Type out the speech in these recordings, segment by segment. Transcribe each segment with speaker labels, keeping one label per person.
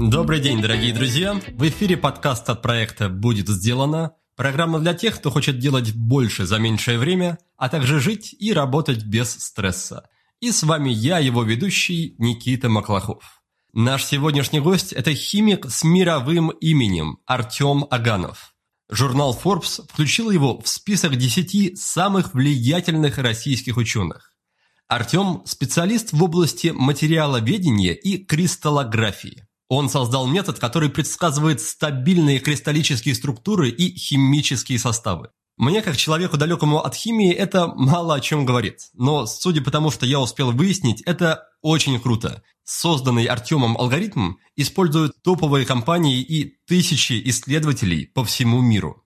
Speaker 1: Добрый день, дорогие друзья! В эфире подкаст от проекта «Будет сделано». Программа для тех, кто хочет делать больше за меньшее время, а также жить и работать без стресса. И с вами я, его ведущий Никита Маклахов. Наш сегодняшний гость – это химик с мировым именем Артем Аганов. Журнал Forbes включил его в список 10 самых влиятельных российских ученых. Артем – специалист в области материаловедения и кристаллографии. Он создал метод, который предсказывает стабильные кристаллические структуры и химические составы. Мне, как человеку далекому от химии, это мало о чем говорит. Но, судя по тому, что я успел выяснить, это очень круто. Созданный Артемом алгоритм используют топовые компании и тысячи исследователей по всему миру.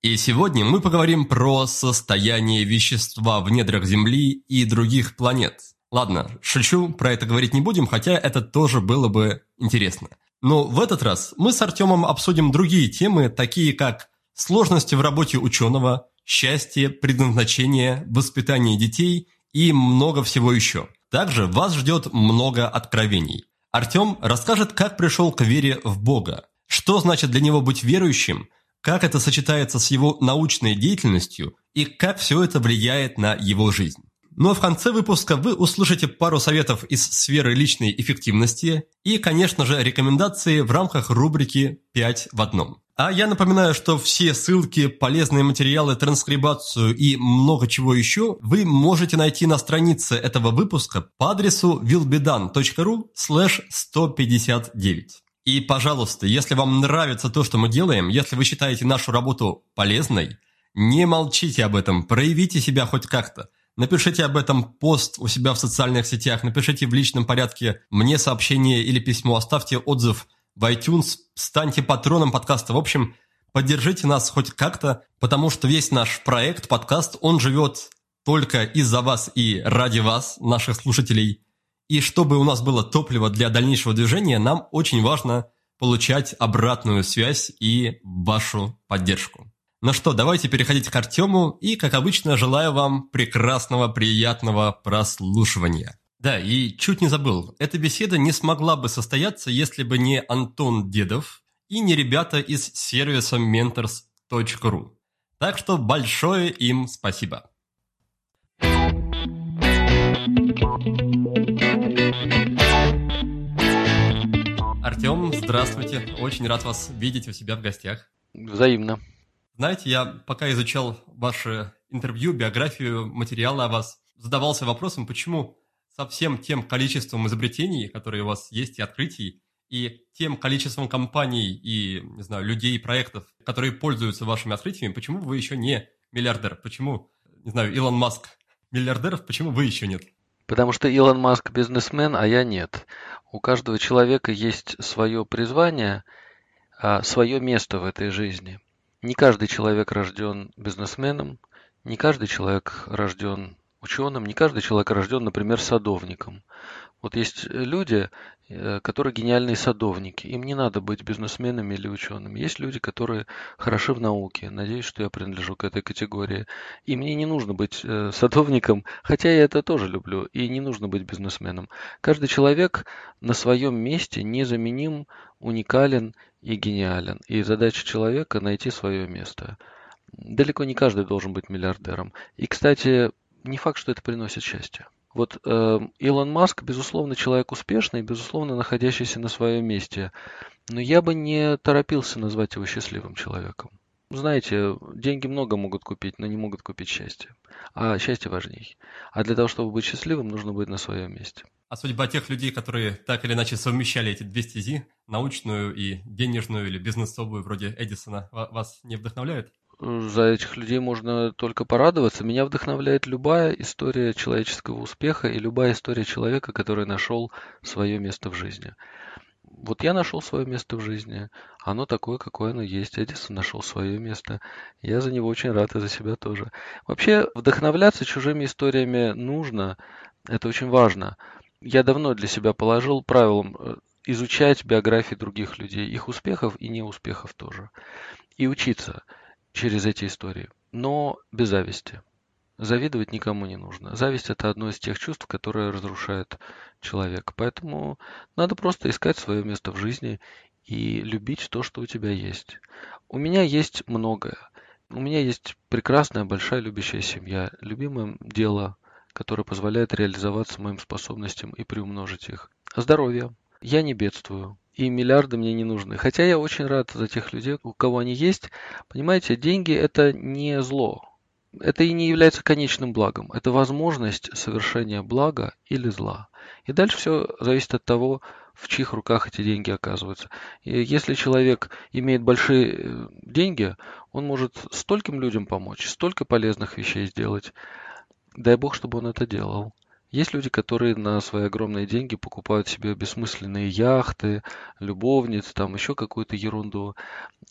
Speaker 1: И сегодня мы поговорим про состояние вещества в недрах Земли и других планет. Ладно, шучу, про это говорить не будем, хотя это тоже было бы интересно. Но в этот раз мы с Артемом обсудим другие темы, такие как сложности в работе ученого, счастье, предназначение, воспитание детей и много всего еще. Также вас ждет много откровений. Артем расскажет, как пришел к вере в Бога, что значит для него быть верующим, как это сочетается с его научной деятельностью и как все это влияет на его жизнь. Ну а в конце выпуска вы услышите пару советов из сферы личной эффективности и, конечно же, рекомендации в рамках рубрики «5 в одном». А я напоминаю, что все ссылки, полезные материалы, транскрибацию и много чего еще вы можете найти на странице этого выпуска по адресу willbedan.ru 159. И, пожалуйста, если вам нравится то, что мы делаем, если вы считаете нашу работу полезной, не молчите об этом, проявите себя хоть как-то. Напишите об этом пост у себя в социальных сетях, напишите в личном порядке мне сообщение или письмо, оставьте отзыв в iTunes, станьте патроном подкаста. В общем, поддержите нас хоть как-то, потому что весь наш проект, подкаст, он живет только из-за вас и ради вас, наших слушателей. И чтобы у нас было топливо для дальнейшего движения, нам очень важно получать обратную связь и вашу поддержку. Ну что, давайте переходить к Артему, и, как обычно, желаю вам прекрасного, приятного прослушивания. Да, и чуть не забыл, эта беседа не смогла бы состояться, если бы не Антон Дедов и не ребята из сервиса mentors.ru. Так что большое им спасибо. Артем, здравствуйте. Очень рад вас видеть у себя в гостях.
Speaker 2: Взаимно.
Speaker 1: Знаете, я пока изучал ваше интервью, биографию, материалы о вас, задавался вопросом, почему со всем тем количеством изобретений, которые у вас есть, и открытий, и тем количеством компаний и, не знаю, людей и проектов, которые пользуются вашими открытиями, почему вы еще не миллиардер? Почему, не знаю, Илон Маск миллиардеров, почему вы еще нет?
Speaker 2: Потому что Илон Маск бизнесмен, а я нет. У каждого человека есть свое призвание, а, свое место в этой жизни – не каждый человек рожден бизнесменом, не каждый человек рожден ученым, не каждый человек рожден, например, садовником. Вот есть люди, э, которые гениальные садовники. Им не надо быть бизнесменами или учеными. Есть люди, которые хороши в науке. Надеюсь, что я принадлежу к этой категории. И мне не нужно быть э, садовником, хотя я это тоже люблю. И не нужно быть бизнесменом. Каждый человек на своем месте незаменим, уникален и гениален. И задача человека найти свое место. Далеко не каждый должен быть миллиардером. И, кстати, не факт, что это приносит счастье. Вот э, Илон Маск, безусловно, человек успешный, безусловно, находящийся на своем месте. Но я бы не торопился назвать его счастливым человеком. Знаете, деньги много могут купить, но не могут купить счастье. А счастье важней. А для того, чтобы быть счастливым, нужно быть на своем месте.
Speaker 1: А судьба тех людей, которые так или иначе совмещали эти две стези, научную и денежную или бизнесовую, вроде Эдисона, вас не вдохновляет?
Speaker 2: За этих людей можно только порадоваться. Меня вдохновляет любая история человеческого успеха и любая история человека, который нашел свое место в жизни. Вот я нашел свое место в жизни. Оно такое, какое оно есть. Эдисон нашел свое место. Я за него очень рад и за себя тоже. Вообще, вдохновляться чужими историями нужно. Это очень важно. Я давно для себя положил правилом э, изучать биографии других людей, их успехов и неуспехов тоже. И учиться через эти истории, но без зависти. Завидовать никому не нужно. Зависть – это одно из тех чувств, которое разрушает человека. Поэтому надо просто искать свое место в жизни и любить то, что у тебя есть. У меня есть многое. У меня есть прекрасная, большая любящая семья, любимое дело, которое позволяет реализоваться моим способностям и приумножить их. Здоровье. Я не бедствую. И миллиарды мне не нужны. Хотя я очень рад за тех людей, у кого они есть. Понимаете, деньги – это не зло это и не является конечным благом. Это возможность совершения блага или зла. И дальше все зависит от того, в чьих руках эти деньги оказываются. И если человек имеет большие э, деньги, он может стольким людям помочь, столько полезных вещей сделать. Дай Бог, чтобы он это делал. Есть люди, которые на свои огромные деньги покупают себе бессмысленные яхты, любовниц, там еще какую-то ерунду.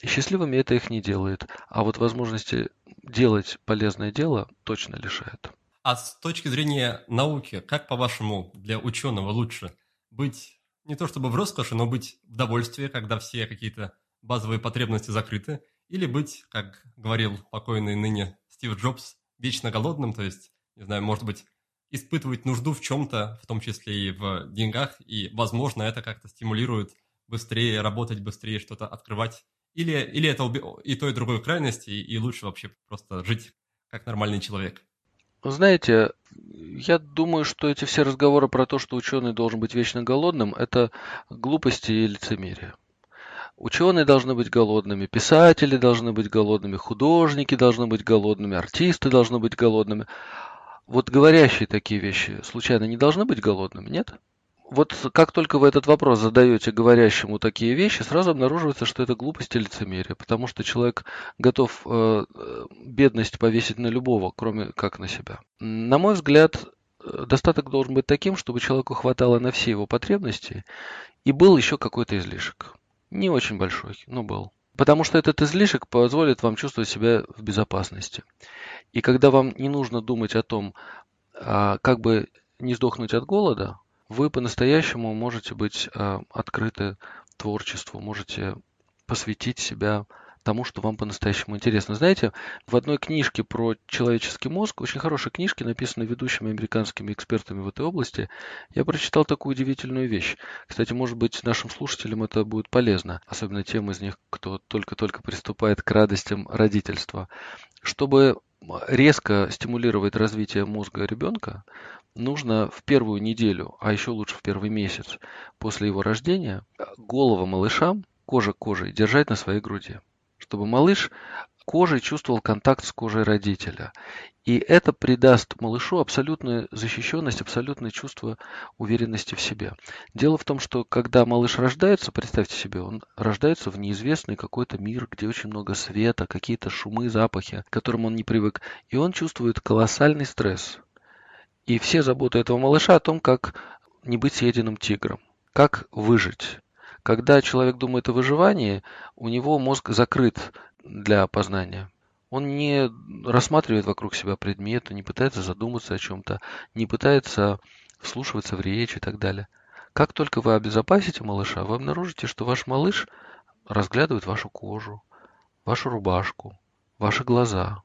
Speaker 2: Счастливыми это их не делает. А вот возможности делать полезное дело точно лишает.
Speaker 1: А с точки зрения науки, как по-вашему для ученого лучше быть не то чтобы в роскоши, но быть в довольстве, когда все какие-то базовые потребности закрыты, или быть, как говорил покойный ныне Стив Джобс, вечно голодным, то есть, не знаю, может быть, испытывать нужду в чем-то, в том числе и в деньгах, и, возможно, это как-то стимулирует быстрее работать, быстрее что-то открывать. Или, или это и то, и другое крайности, и, и лучше вообще просто жить как нормальный человек.
Speaker 2: Знаете, я думаю, что эти все разговоры про то, что ученый должен быть вечно голодным, это глупости и лицемерие. Ученые должны быть голодными, писатели должны быть голодными, художники должны быть голодными, артисты должны быть голодными. Вот говорящие такие вещи случайно не должны быть голодными, нет? Вот как только вы этот вопрос задаете говорящему такие вещи, сразу обнаруживается, что это глупость и лицемерие, потому что человек готов э, бедность повесить на любого, кроме как на себя. На мой взгляд, э, достаток должен быть таким, чтобы человеку хватало на все его потребности, и был еще какой-то излишек. Не очень большой, но был. Потому что этот излишек позволит вам чувствовать себя в безопасности. И когда вам не нужно думать о том, а, как бы не сдохнуть от голода, вы по-настоящему можете быть а, открыты творчеству, можете посвятить себя тому, что вам по-настоящему интересно. Знаете, в одной книжке про человеческий мозг, очень хорошей книжке, написанной ведущими американскими экспертами в этой области, я прочитал такую удивительную вещь. Кстати, может быть, нашим слушателям это будет полезно, особенно тем из них, кто только-только приступает к радостям родительства. Чтобы резко стимулировать развитие мозга ребенка, нужно в первую неделю, а еще лучше в первый месяц после его рождения, голову малыша кожа к коже держать на своей груди чтобы малыш кожей чувствовал контакт с кожей родителя. И это придаст малышу абсолютную защищенность, абсолютное чувство уверенности в себе. Дело в том, что когда малыш рождается, представьте себе, он рождается в неизвестный какой-то мир, где очень много света, какие-то шумы, запахи, к которым он не привык. И он чувствует колоссальный стресс. И все заботы этого малыша о том, как не быть съеденным тигром, как выжить. Когда человек думает о выживании, у него мозг закрыт для познания. Он не рассматривает вокруг себя предметы, не пытается задуматься о чем-то, не пытается вслушиваться в речь и так далее. Как только вы обезопасите малыша, вы обнаружите, что ваш малыш разглядывает вашу кожу, вашу рубашку, ваши глаза,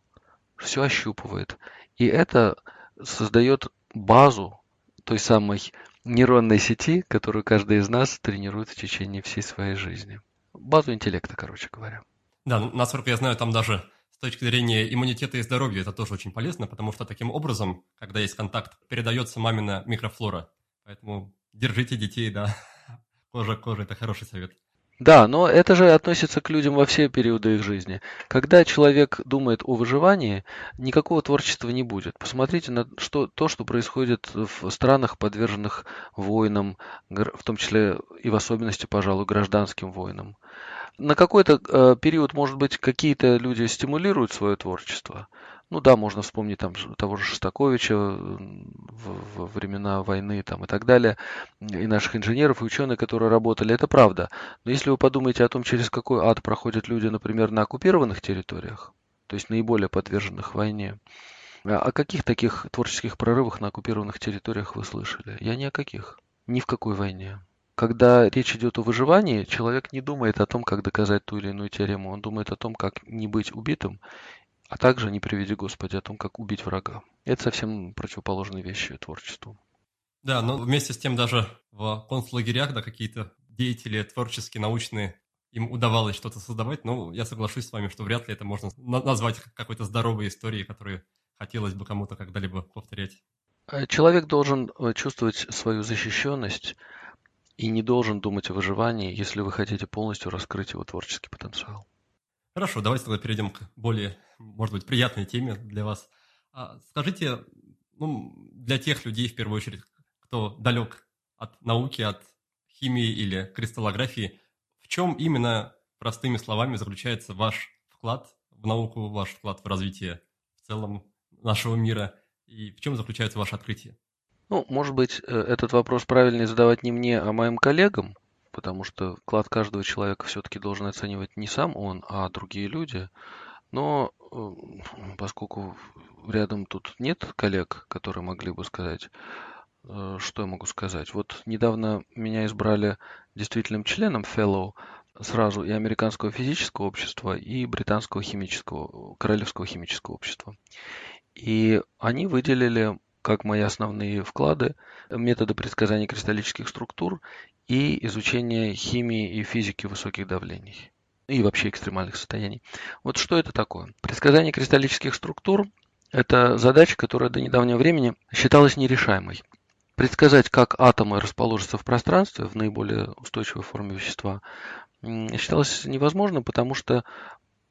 Speaker 2: все ощупывает. И это создает базу той самой нейронной сети, которую каждый из нас тренирует в течение всей своей жизни. Базу интеллекта, короче говоря.
Speaker 1: Да, насколько я знаю, там даже с точки зрения иммунитета и здоровья это тоже очень полезно, потому что таким образом, когда есть контакт, передается мамина микрофлора. Поэтому держите детей, да. Кожа к коже – это хороший совет.
Speaker 2: Да, но это же относится к людям во все периоды их жизни. Когда человек думает о выживании, никакого творчества не будет. Посмотрите на что, то, что происходит в странах, подверженных войнам, в том числе и в особенности, пожалуй, гражданским войнам. На какой-то э, период, может быть, какие-то люди стимулируют свое творчество, ну да, можно вспомнить там того же Шостаковича в, в времена войны там, и так далее, и наших инженеров, и ученых, которые работали, это правда. Но если вы подумаете о том, через какой ад проходят люди, например, на оккупированных территориях, то есть наиболее подверженных войне, а о каких таких творческих прорывах на оккупированных территориях вы слышали? Я ни о каких. Ни в какой войне. Когда речь идет о выживании, человек не думает о том, как доказать ту или иную теорему. Он думает о том, как не быть убитым а также, не приведи Господи, о том, как убить врага. Это совсем противоположные вещи творчеству.
Speaker 1: Да, но вместе с тем даже в концлагерях, да, какие-то деятели творческие, научные, им удавалось что-то создавать, но я соглашусь с вами, что вряд ли это можно назвать какой-то здоровой историей, которую хотелось бы кому-то когда-либо повторять.
Speaker 2: Э, человек должен э, чувствовать свою защищенность и не должен думать о выживании, если вы хотите полностью раскрыть его творческий потенциал.
Speaker 1: Хорошо, давайте тогда перейдем к более, может быть, приятной теме для вас. А, скажите, ну, для тех людей, в первую очередь, кто далек от науки, от химии или кристаллографии, в чем именно, простыми словами, заключается ваш вклад в науку, ваш вклад в развитие в целом нашего мира, и в чем заключается ваше открытие?
Speaker 2: Ну, может быть, э, этот вопрос правильнее задавать не мне, а моим коллегам, потому что вклад каждого человека все-таки должен оценивать не сам он, а другие люди. Но э, поскольку рядом тут нет коллег, которые могли бы сказать, э, что я могу сказать? Вот недавно меня избрали действительным членом Fellow сразу и Американского физического общества, и Британского химического, Королевского химического общества. И они выделили как мои основные вклады методы предсказания кристаллических структур и изучение химии и физики высоких давлений и вообще экстремальных состояний. Вот что это такое? Предсказание кристаллических структур – это задача, которая до недавнего времени считалась нерешаемой. Предсказать, как атомы расположатся в пространстве в наиболее устойчивой форме вещества, считалось невозможно, потому что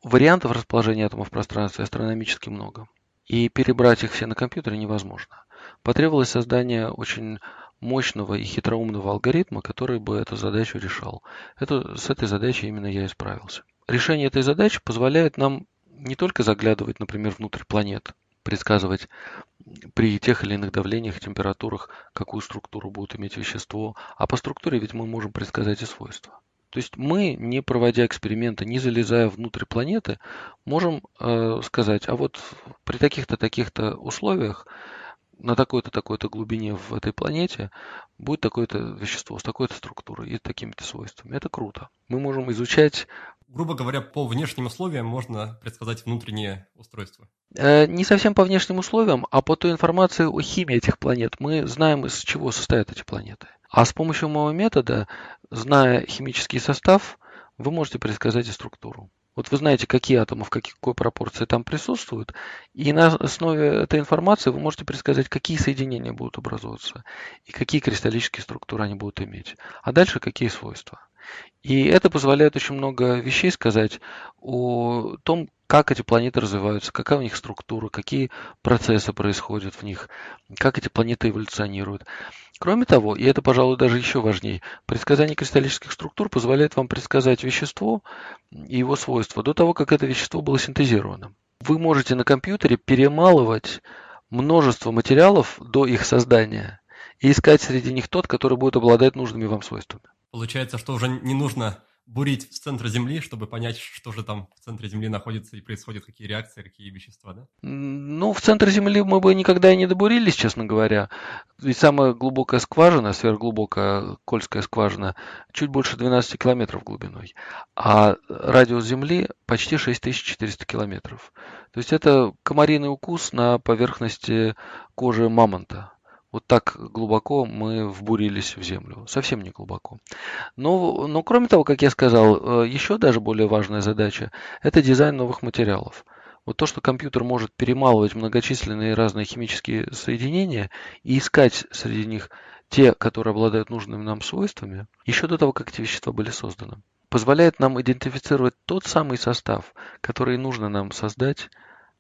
Speaker 2: вариантов расположения атомов в пространстве астрономически много. И перебрать их все на компьютере невозможно. Потребовалось создание очень мощного и хитроумного алгоритма, который бы эту задачу решал. Это, с этой задачей именно я и справился. Решение этой задачи позволяет нам не только заглядывать, например, внутрь планет, предсказывать при тех или иных давлениях, температурах, какую структуру будет иметь вещество, а по структуре ведь мы можем предсказать и свойства. То есть мы, не проводя эксперименты, не залезая внутрь планеты, можем э, сказать, а вот при таких-то, таких-то условиях на такой-то, такой-то глубине в этой планете будет такое-то вещество с такой-то структурой и такими-то свойствами. Это круто. Мы можем изучать...
Speaker 1: Грубо говоря, по внешним условиям можно предсказать внутреннее устройство.
Speaker 2: Э, не совсем по внешним условиям, а по той информации о химии этих планет. Мы знаем, из чего состоят эти планеты. А с помощью моего метода, зная химический состав, вы можете предсказать и структуру. Вот вы знаете, какие атомы в какой пропорции там присутствуют, и на основе этой информации вы можете предсказать, какие соединения будут образовываться и какие кристаллические структуры они будут иметь, а дальше какие свойства. И это позволяет очень много вещей сказать о том, как эти планеты развиваются, какая у них структура, какие процессы происходят в них, как эти планеты эволюционируют. Кроме того, и это, пожалуй, даже еще важнее, предсказание кристаллических структур позволяет вам предсказать вещество и его свойства до того, как это вещество было синтезировано. Вы можете на компьютере перемалывать множество материалов до их создания и искать среди них тот, который будет обладать нужными вам свойствами.
Speaker 1: Получается, что уже не нужно бурить в центр Земли, чтобы понять, что же там в центре Земли находится и происходит, какие реакции, какие вещества, да?
Speaker 2: Ну, в центр Земли мы бы никогда и не добурились, честно говоря. Ведь самая глубокая скважина, сверхглубокая Кольская скважина, чуть больше 12 километров глубиной, а радиус Земли почти 6400 километров. То есть это комариный укус на поверхности кожи мамонта. Вот так глубоко мы вбурились в землю. Совсем не глубоко. Но, но кроме того, как я сказал, э, еще даже более важная задача – это дизайн новых материалов. Вот то, что компьютер может перемалывать многочисленные разные химические соединения и искать среди них те, которые обладают нужными нам свойствами, еще до того, как эти вещества были созданы, позволяет нам идентифицировать тот самый состав, который нужно нам создать,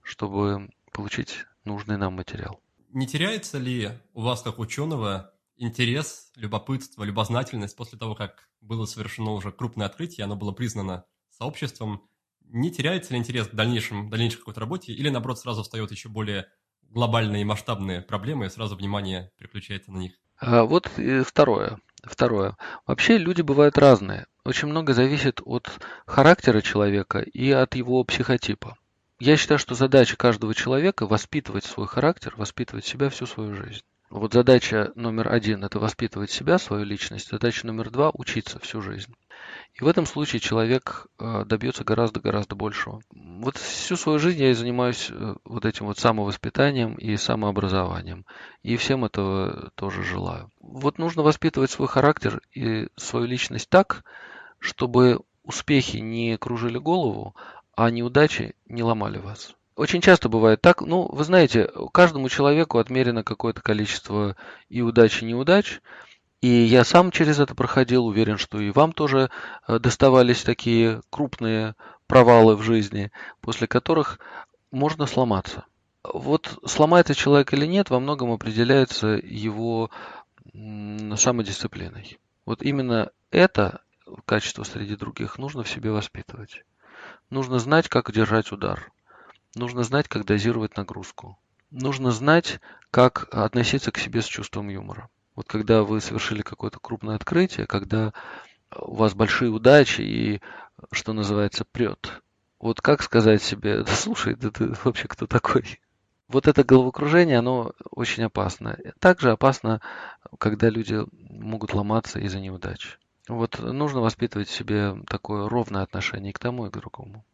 Speaker 2: чтобы получить нужный нам материал
Speaker 1: не теряется ли у вас, как ученого, интерес, любопытство, любознательность после того, как было совершено уже крупное открытие, оно было признано сообществом, не теряется ли интерес к дальнейшем, дальнейшей какой-то работе, или, наоборот, сразу встает еще более глобальные и масштабные проблемы, и сразу внимание переключается на них?
Speaker 2: А вот второе. Второе. Вообще люди бывают разные. Очень много зависит от характера человека и от его психотипа. Я считаю, что задача каждого человека воспитывать свой характер, воспитывать себя всю свою жизнь. Вот задача номер один – это воспитывать себя, свою личность. Задача номер два – учиться всю жизнь. И в этом случае человек э, добьется гораздо-гораздо большего. Вот всю свою жизнь я и занимаюсь э, вот этим вот самовоспитанием и самообразованием. И всем этого тоже желаю. Вот нужно воспитывать свой характер и свою личность так, чтобы успехи не кружили голову, а неудачи не ломали вас. Очень часто бывает так, ну, вы знаете, каждому человеку отмерено какое-то количество и удач, и неудач, и я сам через это проходил, уверен, что и вам тоже э, доставались такие крупные провалы в жизни, после которых можно сломаться. Вот сломается человек или нет, во многом определяется его самодисциплиной. Вот именно это качество среди других нужно в себе воспитывать. Нужно знать, как держать удар. Нужно знать, как дозировать нагрузку. Нужно знать, как относиться к себе с чувством юмора. Вот когда вы совершили какое-то крупное открытие, когда у вас большие удачи и, что называется, прет. Вот как сказать себе, да слушай, да ты вообще кто такой? Вот это головокружение, оно очень опасно. Также опасно, когда люди могут ломаться из-за неудач. Вот нужно воспитывать в себе такое ровное отношение к тому, и к другому.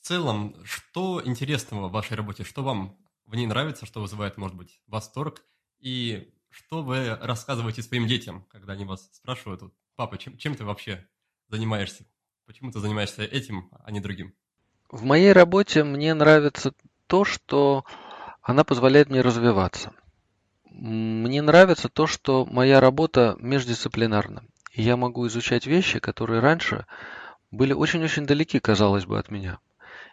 Speaker 1: В целом, что интересного в вашей работе? Что вам в ней нравится, что вызывает, может быть, восторг? И что вы рассказываете своим детям, когда они вас спрашивают, вот, папа, чем, чем ты вообще занимаешься? Почему ты занимаешься этим, а не другим?
Speaker 2: В моей работе мне нравится то, что она позволяет мне развиваться. Мне нравится то, что моя работа междисциплинарна. И я могу изучать вещи, которые раньше были очень-очень далеки, казалось бы, от меня.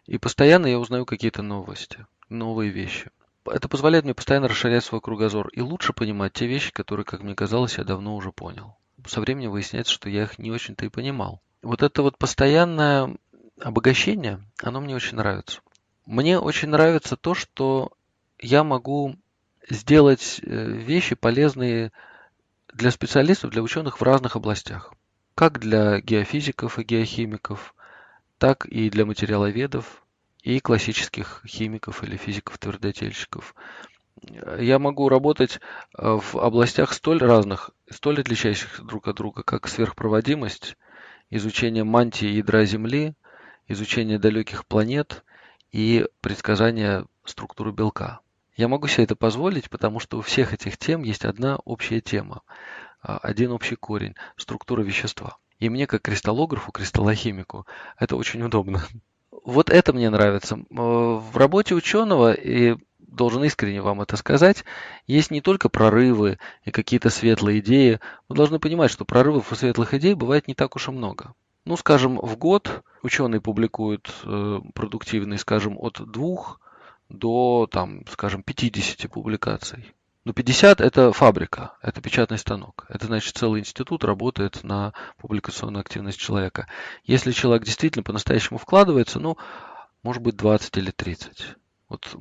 Speaker 2: И постоянно я узнаю какие-то новости, новые вещи это позволяет мне постоянно расширять свой кругозор и лучше понимать те вещи, которые, как мне казалось, я давно уже понял. Со временем выясняется, что я их не очень-то и понимал. Вот это вот постоянное обогащение, оно мне очень нравится. Мне очень нравится то, что я могу сделать э, вещи полезные для специалистов, для ученых в разных областях. Как для геофизиков и геохимиков, так и для материаловедов, и классических химиков или физиков-твердотельщиков. Я могу работать э, в областях столь разных, столь отличающихся друг от друга, как сверхпроводимость, изучение мантии ядра Земли, изучение далеких планет и предсказание структуры белка. Я могу себе это позволить, потому что у всех этих тем есть одна общая тема, а, один общий корень – структура вещества. И мне, как кристаллографу, кристаллохимику, это очень удобно. Вот это мне нравится. В работе ученого, и должен искренне вам это сказать, есть не только прорывы и какие-то светлые идеи. Вы должны понимать, что прорывов и светлых идей бывает не так уж и много. Ну, скажем, в год ученые публикуют э, продуктивные, скажем, от двух до, там, скажем, 50 публикаций. Но 50 – это фабрика, это печатный станок. Это значит, целый институт работает на публикационную активность человека. Если человек действительно по-настоящему вкладывается, ну, может быть, 20 или 30. Вот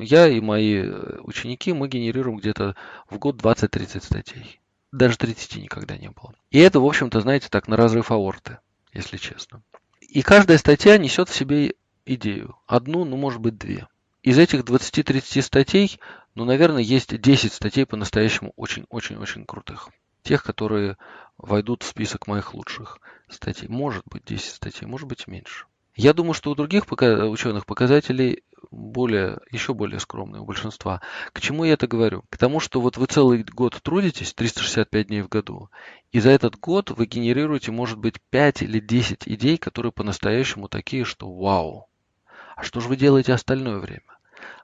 Speaker 2: я и мои э, ученики, мы генерируем где-то в год 20-30 статей. Даже 30 никогда не было. И это, в общем-то, знаете, так, на разрыв аорты, если честно. И каждая статья несет в себе идею. Одну, ну, может быть, две. Из этих 20-30 статей ну, наверное, есть 10 статей по-настоящему очень-очень-очень крутых. Тех, которые войдут в список моих лучших статей. Может быть 10 статей, может быть меньше. Я думаю, что у других пока, ученых показателей более, еще более скромные у большинства. К чему я это говорю? К тому, что вот вы целый год трудитесь, 365 дней в году, и за этот год вы генерируете, может быть, 5 или 10 идей, которые по-настоящему такие, что вау. А что же вы делаете остальное время?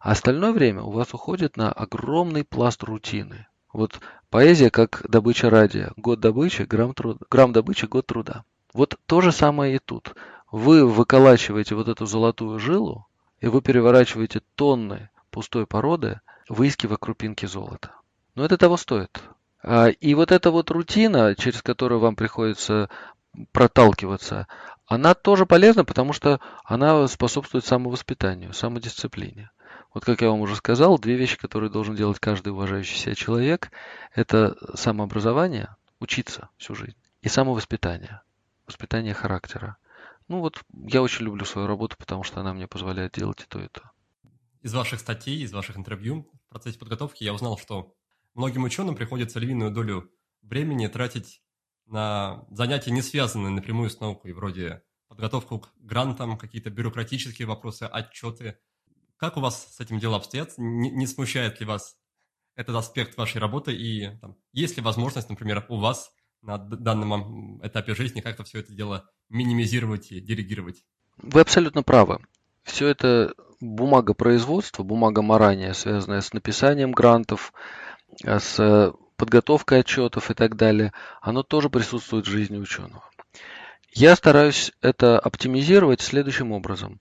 Speaker 2: А остальное время у вас уходит на огромный пласт рутины. Вот поэзия как добыча радия. Год добычи, грамм, труда, грамм добычи, год труда. Вот то же самое и тут. Вы выколачиваете вот эту золотую жилу, и вы переворачиваете тонны пустой породы, выискивая крупинки золота. Но это того стоит. А, и вот эта вот рутина, через которую вам приходится проталкиваться, она тоже полезна, потому что она способствует самовоспитанию, самодисциплине. Вот как я вам уже сказал, две вещи, которые должен делать каждый уважающий себя человек, это самообразование, учиться всю жизнь, и самовоспитание, воспитание характера. Ну вот я очень люблю свою работу, потому что она мне позволяет делать и то, и то.
Speaker 1: Из ваших статей, из ваших интервью в процессе подготовки я узнал, что многим ученым приходится львиную долю времени тратить на занятия, не связанные напрямую с наукой, вроде подготовку к грантам, какие-то бюрократические вопросы, отчеты. Как у вас с этим дела обстоят? Не, не смущает ли вас этот аспект вашей работы? И там, есть ли возможность, например, у вас на данном этапе жизни как-то все это дело минимизировать и диригировать?
Speaker 2: Вы абсолютно правы. Все это бумага производства, бумага марания, связанная с написанием грантов, а с подготовкой отчетов и так далее, оно тоже присутствует в жизни ученого. Я стараюсь это оптимизировать следующим образом.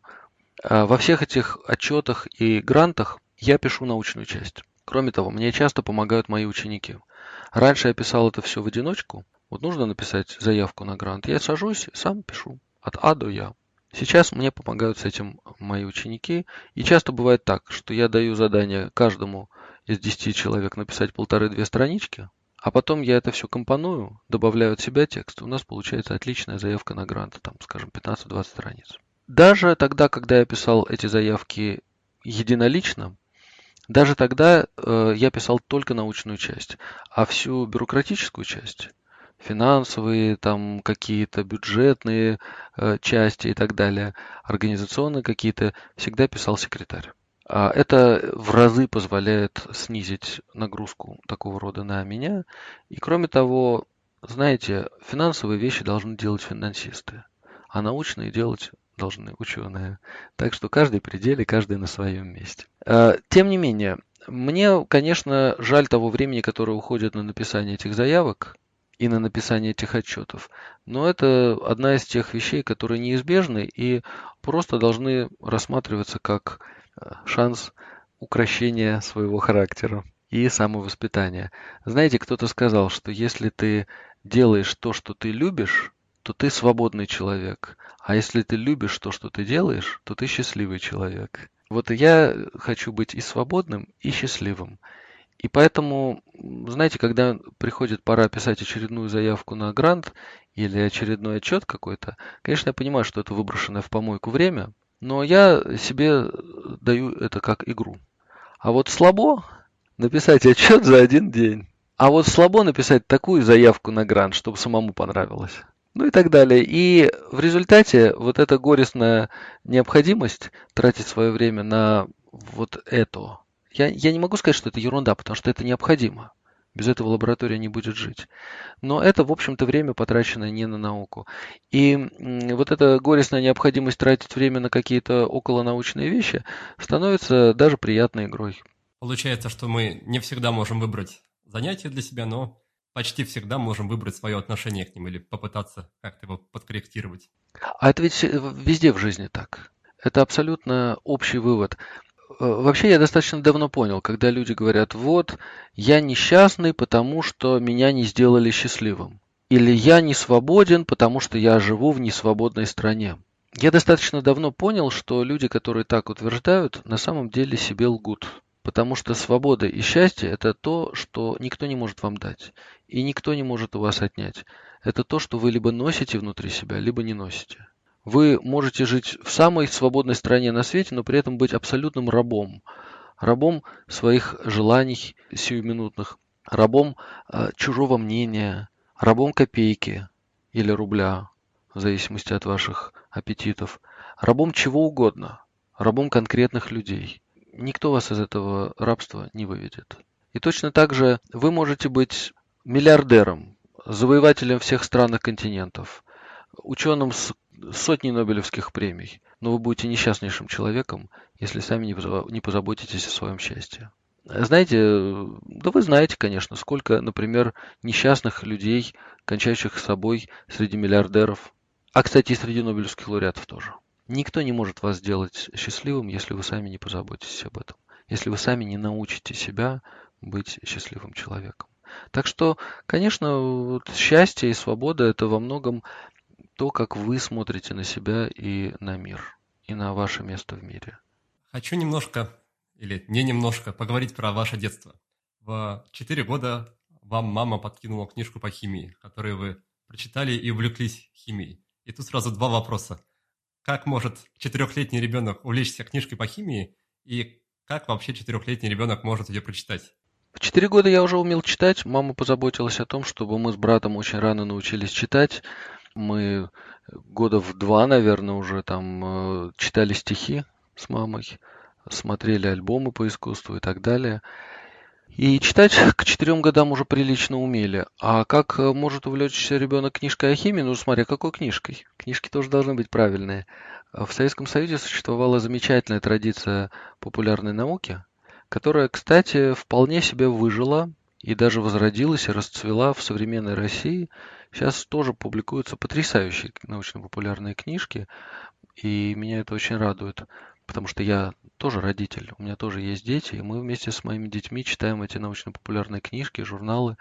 Speaker 2: А, во всех этих отчетах и грантах я пишу научную часть. Кроме того, мне часто помогают мои ученики. Раньше я писал это все в одиночку. Вот нужно написать заявку на грант. Я сажусь, сам пишу. От А до Я. Сейчас мне помогают с этим мои ученики. И часто бывает так, что я даю задание каждому из 10 человек написать полторы-две странички, а потом я это все компоную, добавляю от себя текст. У нас получается отличная заявка на грант, там, скажем, 15-20 страниц. Даже тогда, когда я писал эти заявки единолично, даже тогда э, я писал только научную часть, а всю бюрократическую часть, финансовые, там какие-то бюджетные э, части и так далее, организационные какие-то, всегда писал секретарь. А это в разы позволяет снизить нагрузку такого рода на меня. И кроме того, знаете, финансовые вещи должны делать финансисты, а научные делать должны ученые. Так что каждый пределе, каждый на своем месте. А, тем не менее, мне, конечно, жаль того времени, которое уходит на написание этих заявок и на написание этих отчетов. Но это одна из тех вещей, которые неизбежны и просто должны рассматриваться как шанс укрощения своего характера и самовоспитания. Знаете, кто-то сказал, что если ты делаешь то, что ты любишь, то ты свободный человек. А если ты любишь то, что ты делаешь, то ты счастливый человек. Вот я хочу быть и свободным, и счастливым. И поэтому, знаете, когда приходит пора писать очередную заявку на грант или очередной отчет какой-то, конечно, я понимаю, что это выброшенное в помойку время, но я себе даю это как игру. А вот слабо написать отчет за один день. А вот слабо написать такую заявку на грант, чтобы самому понравилось. Ну и так далее. И в результате вот эта горестная необходимость тратить свое время на вот это. Я, я не могу сказать, что это ерунда, потому что это необходимо. Без этого лаборатория не будет жить. Но это, в общем-то, время потраченное не на науку. И вот эта горестная необходимость тратить время на какие-то околонаучные вещи становится даже приятной игрой.
Speaker 1: Получается, что мы не всегда можем выбрать занятие для себя, но почти всегда можем выбрать свое отношение к ним или попытаться как-то его подкорректировать.
Speaker 2: А это ведь везде в жизни так. Это абсолютно общий вывод. Э, вообще я достаточно давно понял, когда люди говорят, вот, я несчастный, потому что меня не сделали счастливым. Или я не свободен, потому что я живу в несвободной стране. Я достаточно давно понял, что люди, которые так утверждают, на самом деле себе лгут. Потому что свобода и счастье – это то, что никто не может вам дать. И никто не может у вас отнять. Это то, что вы либо носите внутри себя, либо не носите. Вы можете жить в самой свободной стране на свете, но при этом быть абсолютным рабом. Рабом своих желаний сиюминутных, рабом э, чужого мнения, рабом копейки или рубля, в зависимости от ваших аппетитов, рабом чего угодно, рабом конкретных людей. Никто вас из этого рабства не выведет. И точно так же вы можете быть миллиардером, завоевателем всех стран и континентов, ученым с сотней Нобелевских премий, но вы будете несчастнейшим человеком, если сами не позаботитесь о своем счастье. Знаете, да вы знаете, конечно, сколько, например, несчастных людей, кончающих с собой среди миллиардеров, а, кстати, и среди Нобелевских лауреатов тоже. Никто не может вас сделать счастливым, если вы сами не позаботитесь об этом, если вы сами не научите себя быть счастливым человеком. Так что, конечно, вот счастье и свобода – это во многом то, как вы смотрите на себя и на мир, и на ваше место в мире.
Speaker 1: Хочу немножко, или не немножко, поговорить про ваше детство. В 4 года вам мама подкинула книжку по химии, которую вы прочитали и увлеклись химией. И тут сразу два вопроса. Как может четырехлетний ребенок увлечься книжкой по химии, и как вообще четырехлетний ребенок может ее прочитать?
Speaker 2: В четыре года я уже умел читать. Мама позаботилась о том, чтобы мы с братом очень рано научились читать. Мы года в два, наверное, уже там э, читали стихи с мамой, смотрели альбомы по искусству и так далее. И читать к четырем годам уже прилично умели. А как э, может увлечься ребенок книжкой о химии? Ну, смотря какой книжкой. Книжки тоже должны быть правильные. В Советском Союзе существовала замечательная традиция популярной науки, которая, кстати, вполне себе выжила и даже возродилась и расцвела в современной России. Сейчас тоже публикуются потрясающие научно-популярные книжки, и меня это очень радует, потому что я тоже родитель, у меня тоже есть дети, и мы вместе с моими детьми читаем эти научно-популярные книжки, журналы.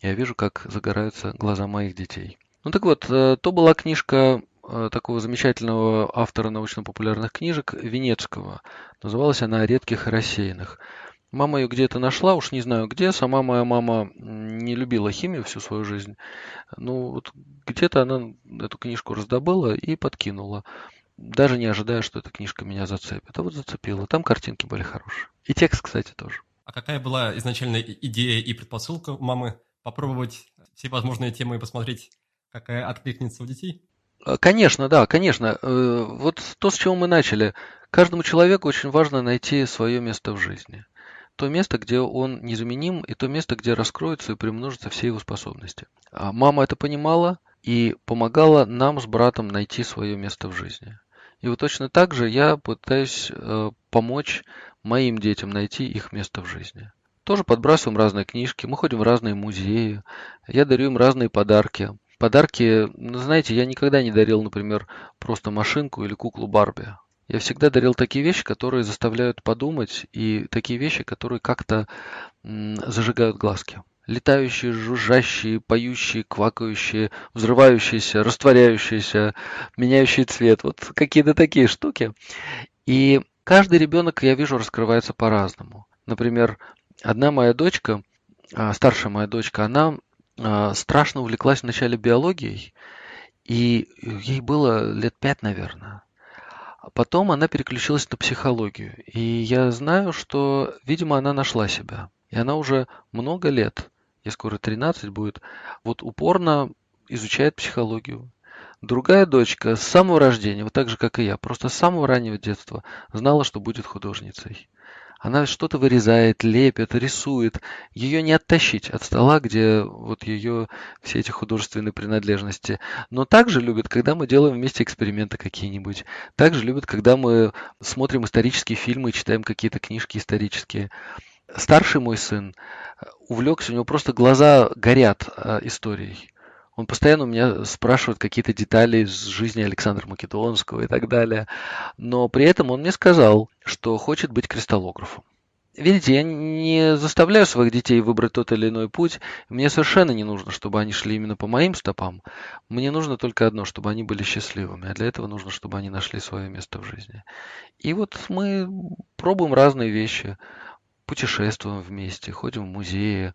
Speaker 2: Я вижу, как загораются глаза моих детей. Ну так вот, э, то была книжка э, такого замечательного автора научно-популярных книжек Венецкого. Называлась она «О редких и рассеянных». Мама ее где-то нашла, уж не знаю где. Сама моя мама не любила химию всю свою жизнь. Ну, вот где-то она эту книжку раздобыла и подкинула. Даже не ожидая, что эта книжка меня зацепит. А вот зацепила. Там картинки были хорошие. И текст, кстати, тоже.
Speaker 1: А какая была изначальная идея и предпосылка мамы попробовать все возможные темы и посмотреть, какая откликнется у детей?
Speaker 2: А, конечно, да, конечно. Э, вот то, с чего мы начали. Каждому человеку очень важно найти свое место в жизни то место, где он незаменим, и то место, где раскроются и примножатся все его способности. А мама это понимала и помогала нам с братом найти свое место в жизни. И вот точно так же я пытаюсь э, помочь моим детям найти их место в жизни. Тоже подбрасываем разные книжки, мы ходим в разные музеи, я дарю им разные подарки. Подарки, ну, знаете, я никогда не дарил, например, просто машинку или куклу Барби. Я всегда дарил такие вещи, которые заставляют подумать, и такие вещи, которые как-то зажигают глазки. Летающие, жужжащие, поющие, квакающие, взрывающиеся, растворяющиеся, меняющие цвет. Вот какие-то такие штуки. И каждый ребенок, я вижу, раскрывается по-разному. Например, одна моя дочка, а, старшая моя дочка, она а, страшно увлеклась вначале биологией, и ей было лет пять, наверное. Потом она переключилась на психологию. И я знаю, что, видимо, она нашла себя. И она уже много лет, ей скоро 13 будет, вот упорно изучает психологию. Другая дочка с самого рождения, вот так же, как и я, просто с самого раннего детства знала, что будет художницей. Она что-то вырезает, лепит, рисует. Ее не оттащить от стола, где вот ее все эти художественные принадлежности. Но также любят, когда мы делаем вместе эксперименты какие-нибудь. Также любят, когда мы смотрим исторические фильмы, читаем какие-то книжки исторические. Старший мой сын увлекся, у него просто глаза горят э, историей. Он постоянно у меня спрашивает какие-то детали из жизни Александра Македонского и так далее. Но при этом он мне сказал, что хочет быть кристаллографом. Видите, я не заставляю своих детей выбрать тот или иной путь. Мне совершенно не нужно, чтобы они шли именно по моим стопам. Мне нужно только одно, чтобы они были счастливыми. А для этого нужно, чтобы они нашли свое место в жизни. И вот мы пробуем разные вещи. Путешествуем вместе, ходим в музеи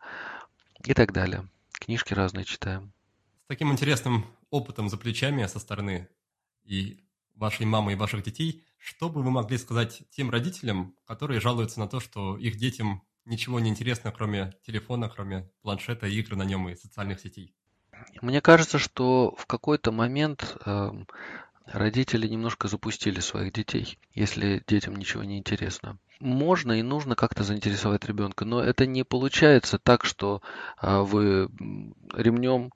Speaker 2: и так далее. Книжки разные читаем
Speaker 1: таким интересным опытом за плечами со стороны и вашей мамы, и ваших детей, что бы вы могли сказать тем родителям, которые жалуются на то, что их детям ничего не интересно, кроме телефона, кроме планшета, игр на нем и социальных сетей?
Speaker 2: Мне кажется, что в какой-то момент э, родители немножко запустили своих детей, если детям ничего не интересно. Можно и нужно как-то заинтересовать ребенка, но это не получается так, что э, вы ремнем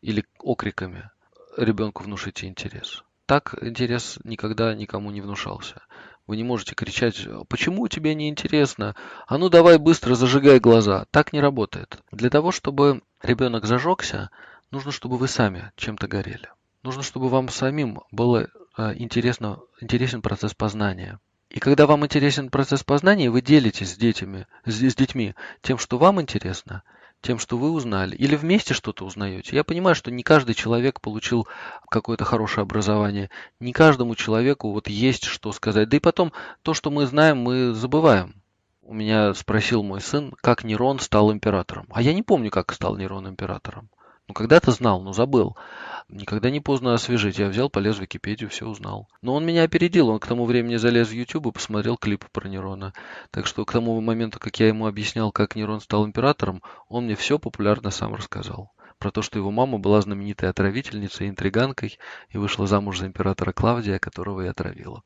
Speaker 2: или окриками ребенку внушите интерес. Так интерес никогда никому не внушался. Вы не можете кричать, почему тебе не интересно? А ну давай быстро зажигай глаза. Так не работает. Для того, чтобы ребенок зажегся, нужно, чтобы вы сами чем-то горели. Нужно, чтобы вам самим было э, интересно, интересен процесс познания. И когда вам интересен процесс познания, вы делитесь с, детьми, с, с детьми тем, что вам интересно – тем, что вы узнали, или вместе что-то узнаете. Я понимаю, что не каждый человек получил какое-то хорошее образование, не каждому человеку вот есть что сказать. Да и потом, то, что мы знаем, мы забываем. У меня спросил мой сын, как Нерон стал императором. А я не помню, как стал Нерон императором. Ну, когда-то знал, но забыл. Никогда не поздно освежить. Я взял, полез в Википедию, все узнал. Но он меня опередил. Он к тому времени залез в YouTube и посмотрел клип про нейрона. Так что к тому моменту, как я ему объяснял, как нейрон стал императором, он мне все популярно сам рассказал про то, что его мама была знаменитой отравительницей, интриганкой и вышла замуж за императора Клавдия, которого и отравила.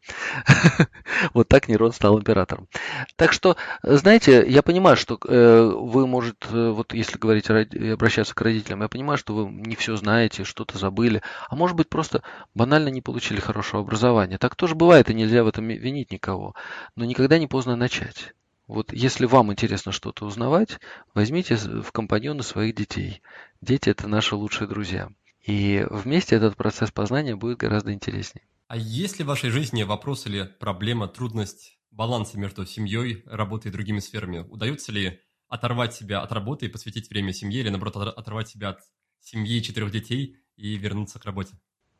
Speaker 2: Вот так Нерон стал императором. Так что, знаете, я понимаю, что э, вы, может, э, вот если говорить и обращаться к родителям, я понимаю, что вы не все знаете, что-то забыли, а может быть просто банально не получили хорошего образования. Так тоже бывает, и нельзя в этом винить никого. Но никогда не поздно начать. Вот если вам интересно что-то узнавать, возьмите в компаньоны своих детей. Дети – это наши лучшие друзья. И вместе этот процесс познания будет гораздо интереснее.
Speaker 1: А есть ли в вашей жизни вопрос или проблема, трудность баланса между семьей, работой и другими сферами? Удается ли оторвать себя от работы и посвятить время семье, или наоборот оторвать себя от семьи четырех детей и вернуться к работе?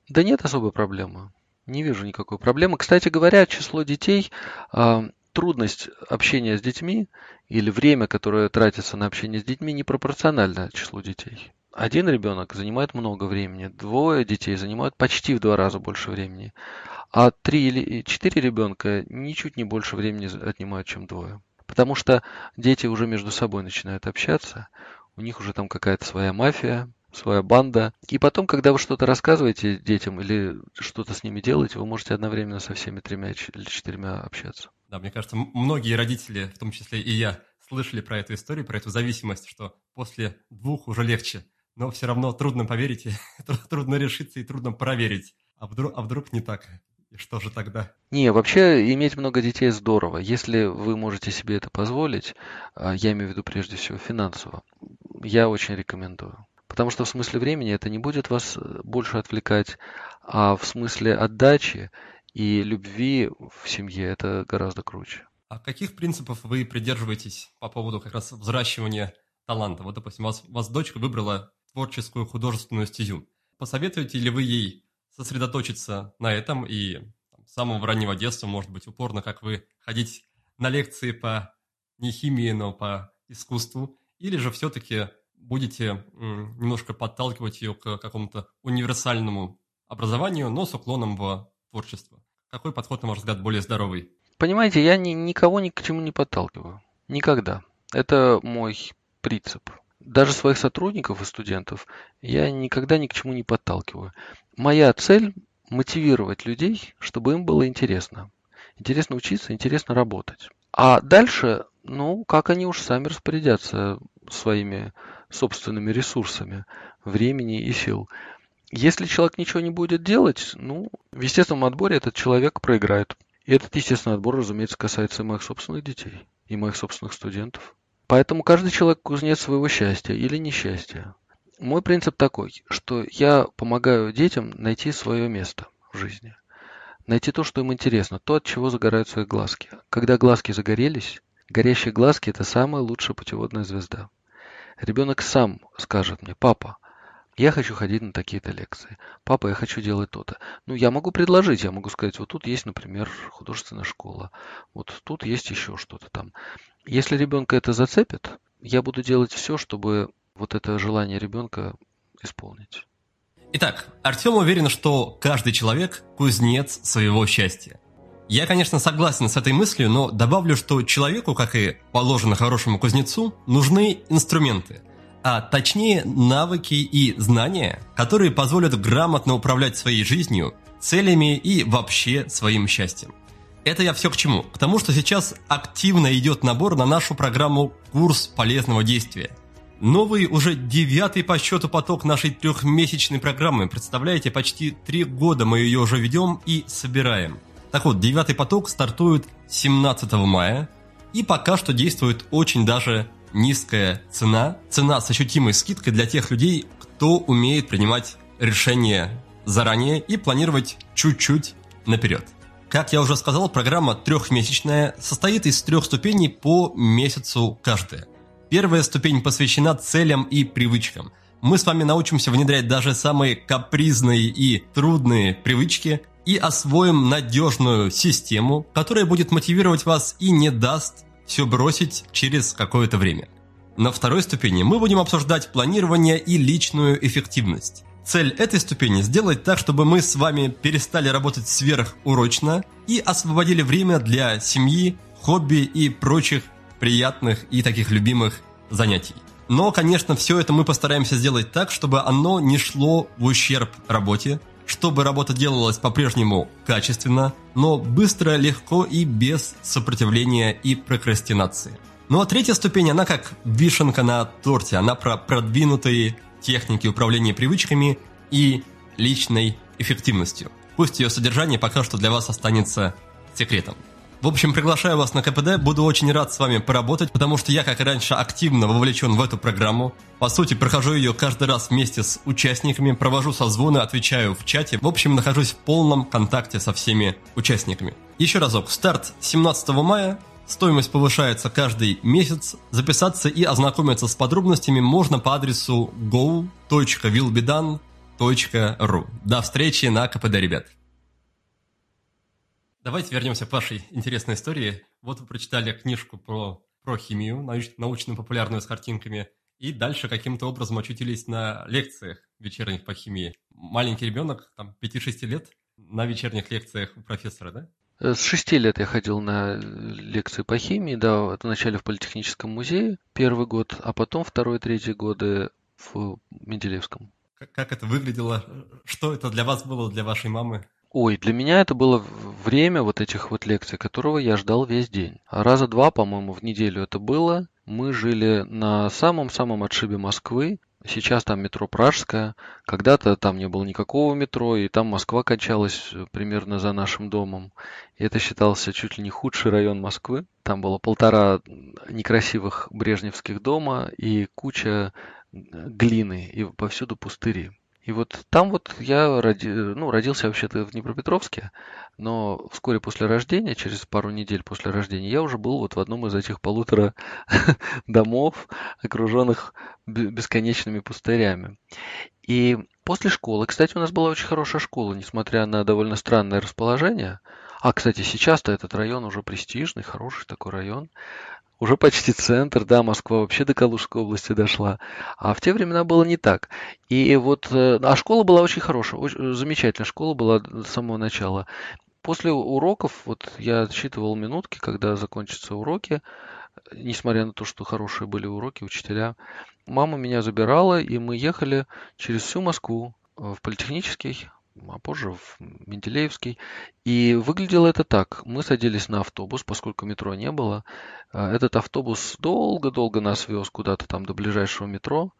Speaker 2: Да нет особой проблемы. Не вижу никакой проблемы. Кстати говоря, число детей а, трудность общения с детьми или время, которое тратится на общение с детьми, не пропорционально числу детей. Один ребенок занимает много времени, двое детей занимают почти в два раза больше времени, а три или четыре ребенка ничуть не больше времени отнимают, чем двое. Потому что дети уже между собой начинают общаться, у них уже там какая-то своя мафия, своя банда. И потом, когда вы что-то рассказываете детям или что-то с ними делаете, вы можете одновременно со всеми тремя или четырьмя общаться.
Speaker 1: Да, мне кажется, многие родители, в том числе и я, слышали про эту историю, про эту зависимость, что после двух уже легче, но все равно трудно поверить, трудно решиться и трудно проверить. А вдруг, а вдруг не так? И что же тогда?
Speaker 2: Не, вообще иметь много детей здорово. Если вы можете себе это позволить, а, я имею в виду прежде всего финансово, я очень рекомендую. Потому что в смысле времени это не будет вас э, больше отвлекать, а в смысле отдачи и любви в семье это гораздо круче.
Speaker 1: А каких принципов вы придерживаетесь по поводу как раз взращивания таланта? Вот, допустим, вас, вас дочка выбрала творческую художественную стезю. Посоветуете ли вы ей сосредоточиться на этом и там, с самого раннего детства, может быть, упорно, как вы, ходить на лекции по не химии, но по искусству? Или же все-таки будете немножко подталкивать ее к какому-то универсальному образованию, но с уклоном в творчество? Какой подход, на ваш взгляд, более здоровый?
Speaker 2: Понимаете, я ни, никого ни к чему не подталкиваю. Никогда. Это мой принцип. Даже своих сотрудников и студентов я никогда ни к чему не подталкиваю. Моя цель – мотивировать людей, чтобы им было интересно. Интересно учиться, интересно работать. А дальше, ну, как они уж сами распорядятся своими собственными ресурсами, времени и сил. Если человек ничего не будет делать, ну, в естественном отборе этот человек проиграет. И этот естественный отбор, разумеется, касается и моих собственных детей, и моих собственных студентов. Поэтому каждый человек кузнец своего счастья или несчастья. Мой принцип такой, что я помогаю детям найти свое место в жизни. Найти то, что им интересно, то, от чего загораются их глазки. Когда глазки загорелись, горящие глазки – это самая лучшая путеводная звезда. Ребенок сам скажет мне, папа, я хочу ходить на такие-то лекции. Папа, я хочу делать то-то. Ну, я могу предложить, я могу сказать, вот тут есть, например, художественная школа, вот тут есть еще что-то там. Если ребенка это зацепит, я буду делать все, чтобы вот это желание ребенка исполнить.
Speaker 1: Итак, Артем уверен, что каждый человек – кузнец своего счастья. Я, конечно, согласен с этой мыслью, но добавлю, что человеку, как и положено хорошему кузнецу, нужны инструменты, а точнее навыки и знания, которые позволят грамотно управлять своей жизнью, целями и вообще своим счастьем. Это я все к чему? К тому, что сейчас активно идет набор на нашу программу «Курс полезного действия». Новый, уже девятый по счету поток нашей трехмесячной программы. Представляете, почти три года мы ее уже ведем и собираем – так вот, девятый поток стартует 17 мая, и пока что действует очень даже низкая цена, цена с ощутимой скидкой для тех людей, кто умеет принимать решения заранее и планировать чуть-чуть наперед. Как я уже сказал, программа трехмесячная, состоит из трех ступеней по месяцу каждая. Первая ступень посвящена целям и привычкам. Мы с вами научимся внедрять даже самые капризные и трудные привычки и освоим надежную систему, которая будет мотивировать вас и не даст все бросить через какое-то время. На второй ступени мы будем обсуждать планирование и личную эффективность. Цель этой ступени – сделать так, чтобы мы с вами перестали работать сверхурочно и освободили время для семьи, хобби и прочих приятных и таких любимых занятий. Но, конечно, все это мы постараемся сделать так, чтобы оно не шло в ущерб работе, чтобы работа делалась по-прежнему качественно, но быстро, легко и без сопротивления и прокрастинации. Ну а третья ступень, она как вишенка на торте, она про продвинутые техники управления привычками и личной эффективностью. Пусть ее содержание пока что для вас останется секретом. В общем, приглашаю вас на КПД, буду очень рад с вами поработать, потому что я, как и раньше, активно вовлечен в эту программу. По сути, прохожу ее каждый раз вместе с участниками, провожу созвоны, отвечаю в чате. В общем, нахожусь в полном контакте со всеми участниками. Еще разок, старт 17 мая, Стоимость повышается каждый месяц. Записаться и ознакомиться с подробностями можно по адресу go.willbedone.ru. До встречи на КПД, ребят! Давайте вернемся к вашей интересной истории. Вот вы прочитали книжку про, про химию, научно-популярную с картинками, и дальше каким-то образом очутились на лекциях вечерних по химии. Маленький ребенок, там, 5-6 лет, на вечерних лекциях у профессора, да?
Speaker 2: С шести лет я ходил на лекции по химии, да, вначале в Политехническом музее первый год, а потом второй, третий годы в Менделеевском.
Speaker 1: Как это выглядело? Что это для вас было, для вашей мамы?
Speaker 2: Ой, для меня это было время вот этих вот лекций, которого я ждал весь день. Раза два, по-моему, в неделю это было. Мы жили на самом-самом отшибе Москвы, Сейчас там метро Пражское. Когда-то там не было никакого метро, и там Москва кончалась э, примерно за нашим домом. И это считался чуть ли не худший район Москвы. Там было полтора некрасивых брежневских дома и куча э, глины, и повсюду пустыри. И вот там вот я роди, ну, родился вообще-то в Днепропетровске, но вскоре после рождения, через пару недель после рождения, я уже был вот в одном из этих полутора домов, окруженных бесконечными пустырями. И после школы, кстати, у нас была очень хорошая школа, несмотря на довольно странное расположение. А, кстати, сейчас-то этот район уже престижный, хороший такой район уже почти центр, да, Москва вообще до Калужской области дошла. А в те времена было не так. И вот, э, а школа была очень хорошая, очень, э, замечательная школа была с самого начала. После уроков, вот я отсчитывал минутки, когда закончатся уроки, несмотря на то, что хорошие были уроки, учителя, мама меня забирала, и мы ехали через всю Москву в политехнический а позже в Менделеевский. И выглядело это так. Мы садились на автобус, поскольку метро не было. А, этот автобус долго-долго нас вез куда-то там до ближайшего метро.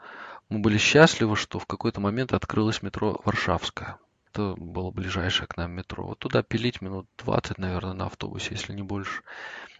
Speaker 2: Мы были счастливы, что в какой-то момент открылось метро Варшавское. Это было ближайшее к нам метро. Вот туда пилить минут 20, наверное, на автобусе, если не больше.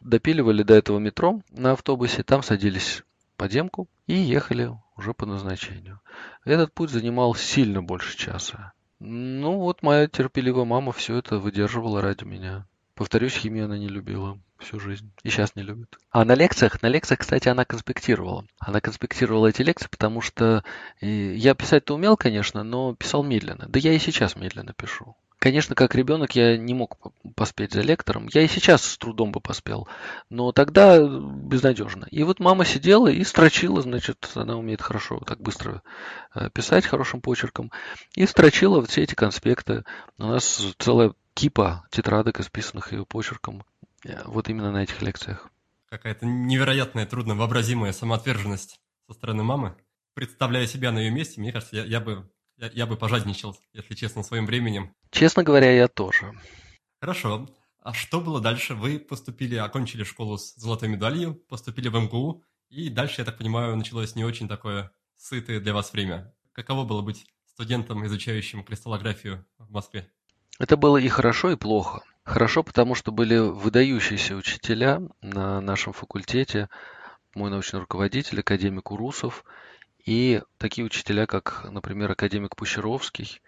Speaker 2: Допиливали до этого метро на автобусе, там садились подземку и ехали уже по назначению. Этот путь занимал сильно больше часа. Ну, вот моя терпеливая мама все это выдерживала ради меня. Повторюсь, химию она не любила всю жизнь. И сейчас не любит. А на лекциях, на лекциях, кстати, она конспектировала. Она конспектировала эти лекции, потому что я писать-то умел, конечно, но писал медленно. Да я и сейчас медленно пишу. Конечно, как ребенок я не мог поспеть за лектором. Я и сейчас с трудом бы поспел. Но тогда безнадежно. И вот мама сидела и строчила, значит, она умеет хорошо так быстро э, писать хорошим почерком. И строчила все эти конспекты. У нас целая кипа тетрадок, исписанных ее почерком. Э, вот именно на этих лекциях.
Speaker 1: Какая-то невероятная, трудно вообразимая самоотверженность со стороны мамы. Представляя себя на ее месте, мне кажется, я, я бы я, я бы пожадничал, если честно, своим временем.
Speaker 2: Честно говоря, я тоже.
Speaker 1: Хорошо. А что было дальше? Вы поступили, окончили школу с золотой медалью, поступили в МГУ, и дальше, я так понимаю, началось не очень такое сытое для вас время. Каково было быть студентом, изучающим кристаллографию в Москве?
Speaker 2: Это было и хорошо, и плохо. Хорошо, потому что были выдающиеся учителя на нашем факультете, мой научный руководитель, академик Урусов – и такие учителя, как, например, академик Пущеровский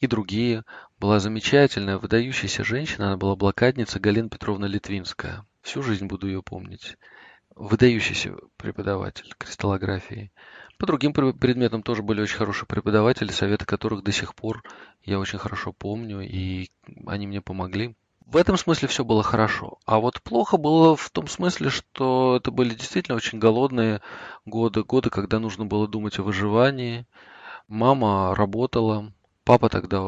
Speaker 2: и другие. Была замечательная, выдающаяся женщина, она была блокадница Галина Петровна Литвинская. Всю жизнь буду ее помнить. Выдающийся преподаватель кристаллографии. По другим предметам тоже были очень хорошие преподаватели, советы которых до сих пор я очень хорошо помню, и они мне помогли. В этом смысле все было хорошо. А вот плохо было в том смысле, что это были действительно очень голодные годы, годы, когда нужно было думать о выживании. Мама работала, папа тогда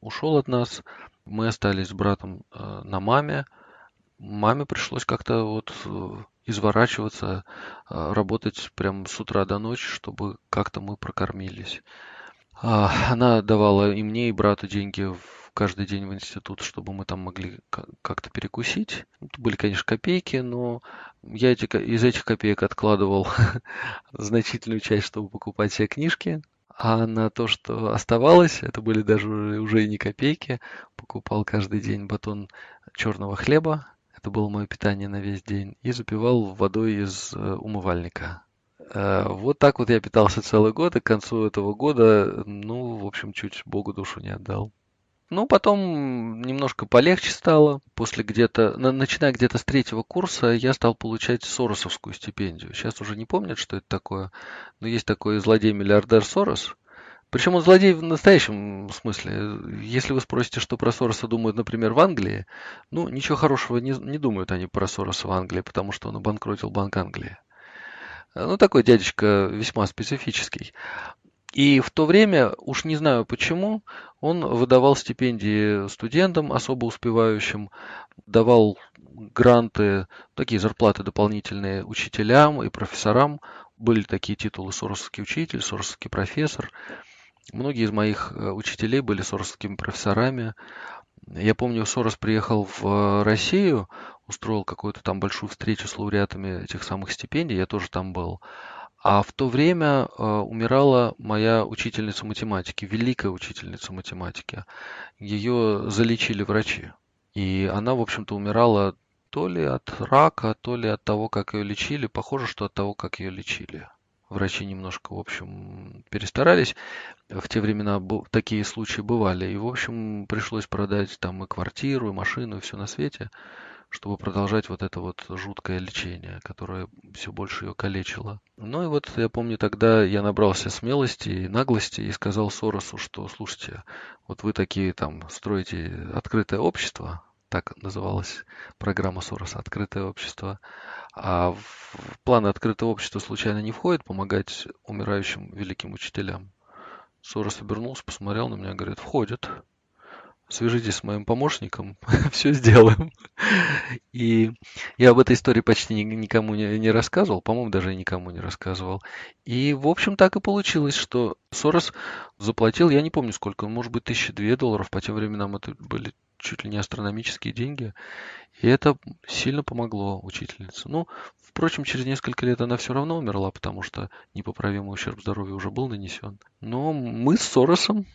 Speaker 2: ушел от нас, мы остались с братом э, на маме. Маме пришлось как-то вот э, изворачиваться, э, работать прям с утра до ночи, чтобы как-то мы прокормились. А, она давала и мне, и брату деньги в каждый день в институт, чтобы мы там могли как-то перекусить. Это были, конечно, копейки, но я эти, из этих копеек откладывал значительную часть, чтобы покупать себе книжки. А на то, что оставалось, это были даже уже и не копейки, покупал каждый день батон черного хлеба, это было мое питание на весь день, и запивал водой из э, умывальника. Э, вот так вот я питался целый год, и к концу этого года, ну, в общем, чуть Богу душу не отдал. Ну, потом немножко полегче стало. После где-то, начиная где-то с третьего курса, я стал получать Соросовскую стипендию. Сейчас уже не помнят, что это такое, но есть такой злодей-миллиардер Сорос. Причем он злодей в настоящем смысле. Если вы спросите, что про Сороса думают, например, в Англии, ну, ничего хорошего не, не думают они про Сороса в Англии, потому что он обанкротил Банк Англии. Ну, такой дядечка весьма специфический. И в то время, уж не знаю почему, он выдавал стипендии студентам, особо успевающим, давал гранты, такие зарплаты дополнительные учителям и профессорам. Были такие титулы «Соросовский учитель», «Соросовский профессор». Многие из моих э, учителей были соросовскими профессорами. Я помню, Сорос приехал в Россию, устроил какую-то там большую встречу с лауреатами этих самых стипендий, я тоже там был. А в то время э, умирала моя учительница математики, великая учительница математики. Ее залечили врачи. И она, в общем-то, умирала то ли от рака, то ли от того, как ее лечили. Похоже, что от того, как ее лечили. Врачи немножко, в общем, перестарались. В те времена такие случаи бывали. И, в общем, пришлось продать там и квартиру, и машину, и все на свете чтобы продолжать вот это вот жуткое лечение, которое все больше ее калечило. Ну и вот я помню тогда я набрался смелости и наглости и сказал Соросу, что слушайте, вот вы такие там строите открытое общество, так называлась программа Сороса «Открытое общество». А в планы открытого общества случайно не входит помогать умирающим великим учителям? Сорос обернулся, посмотрел на меня говорит, входит свяжитесь с моим помощником, все сделаем. И я об этой истории почти никому не, не рассказывал, по-моему, даже никому не рассказывал. И, в общем, так и получилось, что Сорос заплатил, я не помню сколько, может быть, тысячи две долларов, по тем временам это были чуть ли не астрономические деньги. И это сильно помогло учительнице. Ну, впрочем, через несколько лет она все равно умерла, потому что непоправимый ущерб здоровью уже был нанесен. Но мы с Соросом,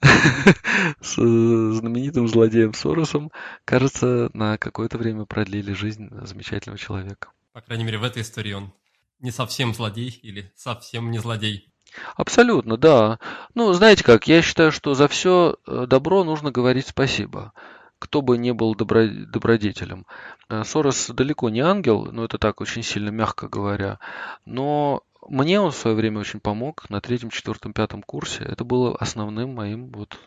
Speaker 2: с знаменитым злодеем Соросом, кажется, на какое-то время продлили жизнь замечательного человека.
Speaker 1: По крайней мере, в этой истории он не совсем злодей или совсем не злодей.
Speaker 2: Абсолютно, да. Ну, знаете как, я считаю, что за все э, добро нужно говорить спасибо кто бы не был добро, добродетелем. Э, Сорос далеко не ангел, но это так очень сильно мягко говоря. Но мне он в свое время очень помог на третьем, четвертом, пятом курсе. Это было основным моим вот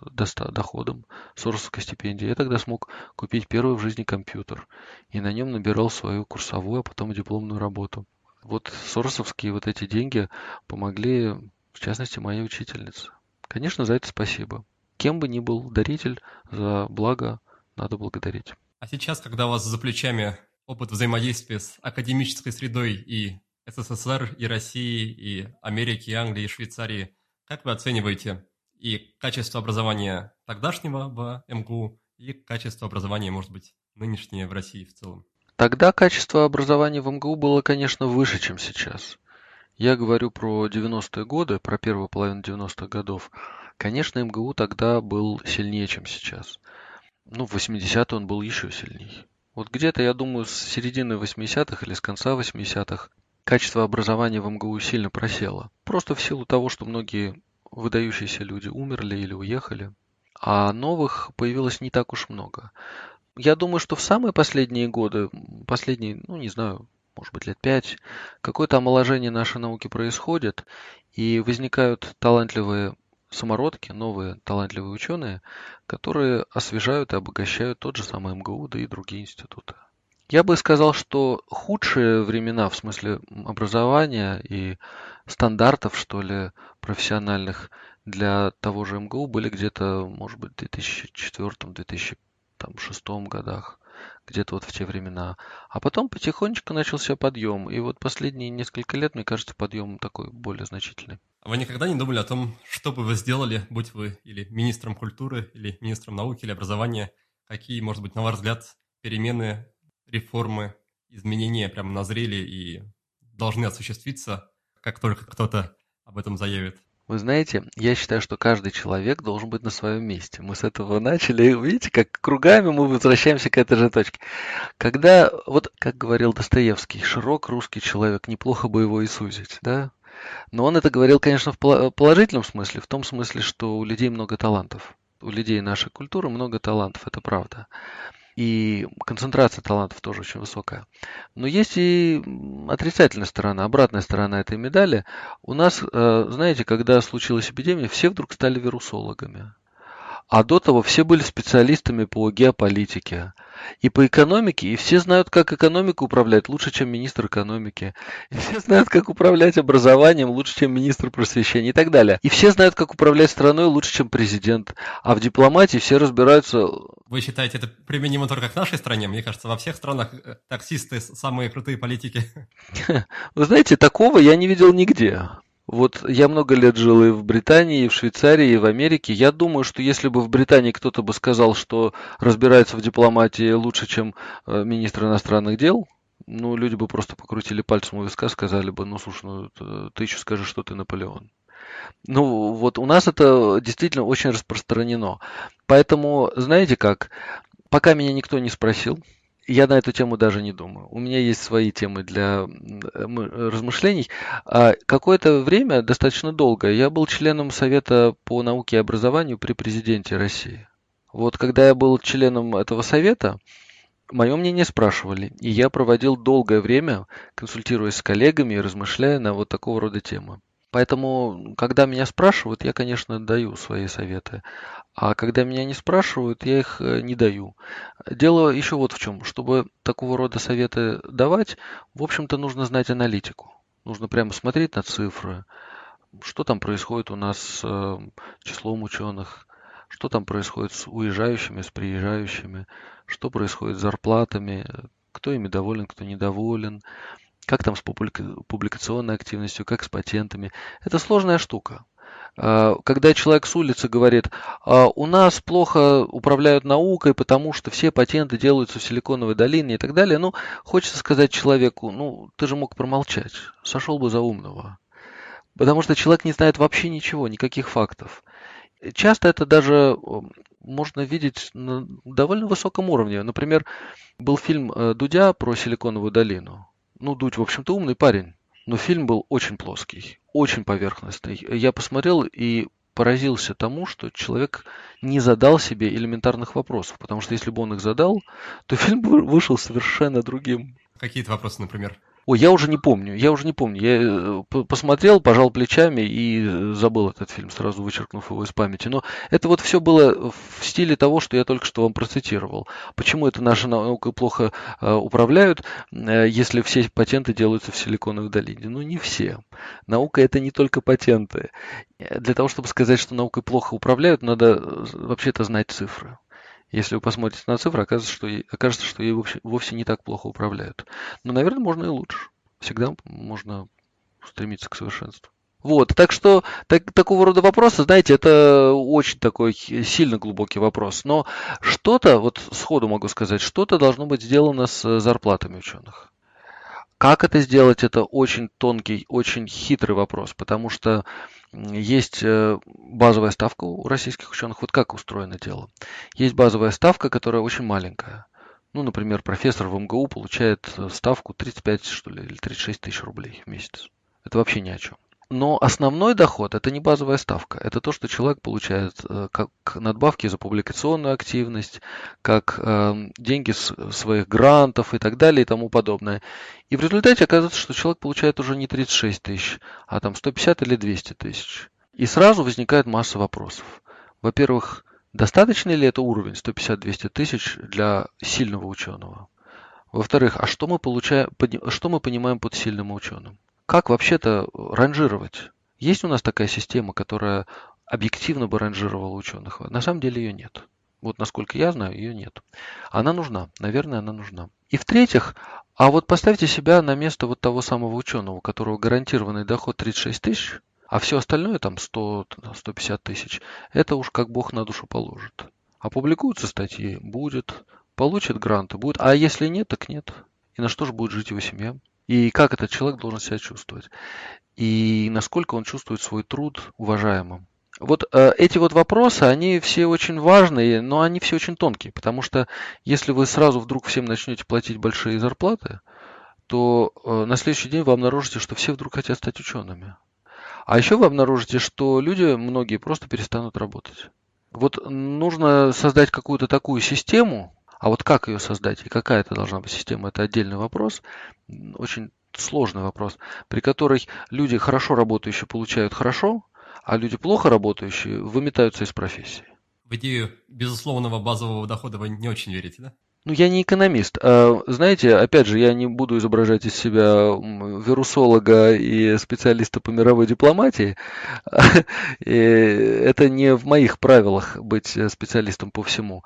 Speaker 2: доходом Соросовской стипендии. Я тогда смог купить первый в жизни компьютер. И на нем набирал свою курсовую, а потом дипломную работу. Вот соросовские вот эти деньги помогли, в частности, моей учительнице. Конечно, за это спасибо. Кем бы ни был даритель, за благо надо благодарить.
Speaker 1: А сейчас, когда у вас за плечами опыт взаимодействия с академической средой и СССР, и России, и Америки, и Англии, и Швейцарии, как вы оцениваете и качество образования тогдашнего в МГУ, и качество образования, может быть, нынешнее в России в целом?
Speaker 2: Тогда качество образования в МГУ было, конечно, выше, чем сейчас. Я говорю про 90-е годы, про первую половину 90-х годов. Конечно, МГУ тогда был сильнее, чем сейчас. Ну, в 80-е он был еще сильнее. Вот где-то, я думаю, с середины 80-х или с конца 80-х качество образования в МГУ сильно просело. Просто в силу того, что многие выдающиеся люди умерли или уехали, а новых появилось не так уж много. Я думаю, что в самые последние годы, последние, ну не знаю, может быть лет пять, какое-то омоложение нашей науки происходит, и возникают талантливые самородки, новые талантливые ученые, которые освежают и обогащают тот же самый МГУ, да и другие институты. Я бы сказал, что худшие времена в смысле образования и стандартов, что ли, профессиональных, для того же МГУ были где-то, может быть, в 2004-2006 годах где-то вот в те времена. А потом потихонечку начался подъем. И вот последние несколько лет, мне кажется, подъем такой более значительный.
Speaker 1: Вы никогда не думали о том, что бы вы сделали, будь вы или министром культуры, или министром науки, или образования? Какие, может быть, на ваш взгляд, перемены, реформы, изменения прямо назрели и должны осуществиться, как только кто-то об этом заявит?
Speaker 2: Вы знаете, я считаю, что каждый человек должен быть на своем месте. Мы с этого начали. Видите, как кругами мы возвращаемся к этой же точке. Когда, вот как говорил Достоевский, широк русский человек, неплохо бы его и сузить, да? Но он это говорил, конечно, в положительном смысле, в том смысле, что у людей много талантов. У людей нашей культуры много талантов, это правда и концентрация талантов тоже очень высокая. Но есть и отрицательная сторона, обратная сторона этой медали. У нас, э, знаете, когда случилась эпидемия, все вдруг стали вирусологами. А до того все были специалистами по геополитике и по экономике, и все знают, как экономику управлять лучше, чем министр экономики. И все знают, как управлять образованием лучше, чем министр просвещения и так далее. И все знают, как управлять страной лучше, чем президент. А в дипломатии все разбираются...
Speaker 1: Вы считаете, это применимо только к нашей стране? Мне кажется, во всех странах э, таксисты самые крутые политики.
Speaker 2: Вы знаете, такого я не видел нигде. Вот я много лет жил и в Британии, и в Швейцарии, и в Америке. Я думаю, что если бы в Британии кто-то бы сказал, что разбирается в дипломатии лучше, чем э, министр иностранных дел, ну, люди бы просто покрутили пальцем у виска, сказали бы, ну, слушай, ну, ты еще скажешь, что ты Наполеон. Ну, вот у нас это действительно очень распространено. Поэтому, знаете как, пока меня никто не спросил, я на эту тему даже не думаю. У меня есть свои темы для размышлений. А какое-то время, достаточно долго, я был членом Совета по науке и образованию при президенте России. Вот когда я был членом этого совета, мое мнение спрашивали, и я проводил долгое время, консультируясь с коллегами и размышляя на вот такого рода темы. Поэтому, когда меня спрашивают, я, конечно, даю свои советы. А когда меня не спрашивают, я их э, не даю. Дело еще вот в чем. Чтобы такого рода советы давать, в общем-то, нужно знать аналитику. Нужно прямо смотреть на цифры, что там происходит у нас с э, числом ученых, что там происходит с уезжающими, с приезжающими, что происходит с зарплатами, кто ими доволен, кто недоволен, как там с публикационной активностью, как с патентами. Это сложная штука. А, когда человек с улицы говорит, «А, у нас плохо управляют наукой, потому что все патенты делаются в Силиконовой долине и так далее, ну, хочется сказать человеку, ну, ты же мог промолчать, сошел бы за умного. Потому что человек не знает вообще ничего, никаких фактов. Часто это даже можно видеть на довольно высоком уровне. Например, был фильм э, Дудя про Силиконовую долину. Ну, Дудь, в общем-то, умный парень, но фильм был очень плоский, очень поверхностный. Я посмотрел и поразился тому, что человек не задал себе элементарных вопросов, потому что если бы он их задал, то фильм вышел совершенно другим.
Speaker 1: Какие-то вопросы, например?
Speaker 2: Ой, я уже не помню, я уже не помню. Я э, посмотрел, пожал плечами и забыл этот фильм, сразу вычеркнув его из памяти. Но это вот все было в стиле того, что я только что вам процитировал. Почему это наша наука плохо э, управляют, э, если все патенты делаются в Силиконовой долине? Ну, не все. Наука это не только патенты. Для того, чтобы сказать, что наукой плохо управляют, надо вообще-то знать цифры. Если вы посмотрите на цифры, окажется, что, окажется, что ей вовсе, вовсе не так плохо управляют. Но, наверное, можно и лучше. Всегда можно стремиться к совершенству. Вот, так что так, такого рода вопросы, знаете, это очень такой сильно глубокий вопрос. Но что-то, вот сходу могу сказать, что-то должно быть сделано с зарплатами ученых. Как это сделать, это очень тонкий, очень хитрый вопрос, потому что есть э, базовая ставка у российских ученых. Вот как устроено дело? Есть базовая ставка, которая очень маленькая. Ну, например, профессор в МГУ получает э, ставку 35 что ли, или 36 тысяч рублей в месяц. Это вообще ни о чем. Но основной доход – это не базовая ставка. Это то, что человек получает э, как надбавки за публикационную активность, как э, деньги с своих грантов и так далее и тому подобное. И в результате оказывается, что человек получает уже не 36 тысяч, а там 150 или 200 тысяч. И сразу возникает масса вопросов. Во-первых, достаточно ли это уровень 150-200 тысяч для сильного ученого? Во-вторых, а что мы, получаем, что мы понимаем под сильным ученым? Как вообще-то ранжировать? Есть у нас такая система, которая объективно бы ранжировала ученых. На самом деле ее нет. Вот насколько я знаю, ее нет. Она нужна, наверное, она нужна. И в-третьих, а вот поставьте себя на место вот того самого ученого, у которого гарантированный доход 36 тысяч, а все остальное, там 100-150 тысяч, это уж как Бог на душу положит. Опубликуются статьи, будет. Получит гранты, будет. А если нет, так нет. И на что же будет жить его семья? И как этот человек должен себя чувствовать? И насколько он чувствует свой труд уважаемым? Вот э, эти вот вопросы, они все очень важные, но они все очень тонкие, потому что если вы сразу вдруг всем начнете платить большие зарплаты, то э, на следующий день вы обнаружите, что все вдруг хотят стать учеными. А еще вы обнаружите, что люди, многие, просто перестанут работать. Вот нужно создать какую-то такую систему, а вот как ее создать и какая это должна быть система, это отдельный вопрос, очень сложный вопрос, при которой люди хорошо работающие получают хорошо, а люди плохо работающие выметаются из профессии.
Speaker 1: В идею безусловного базового дохода вы не очень верите, да?
Speaker 2: Ну, я не экономист. А, знаете, опять же, я не буду изображать из себя вирусолога и специалиста по мировой дипломатии. Это не в моих правилах быть специалистом по всему.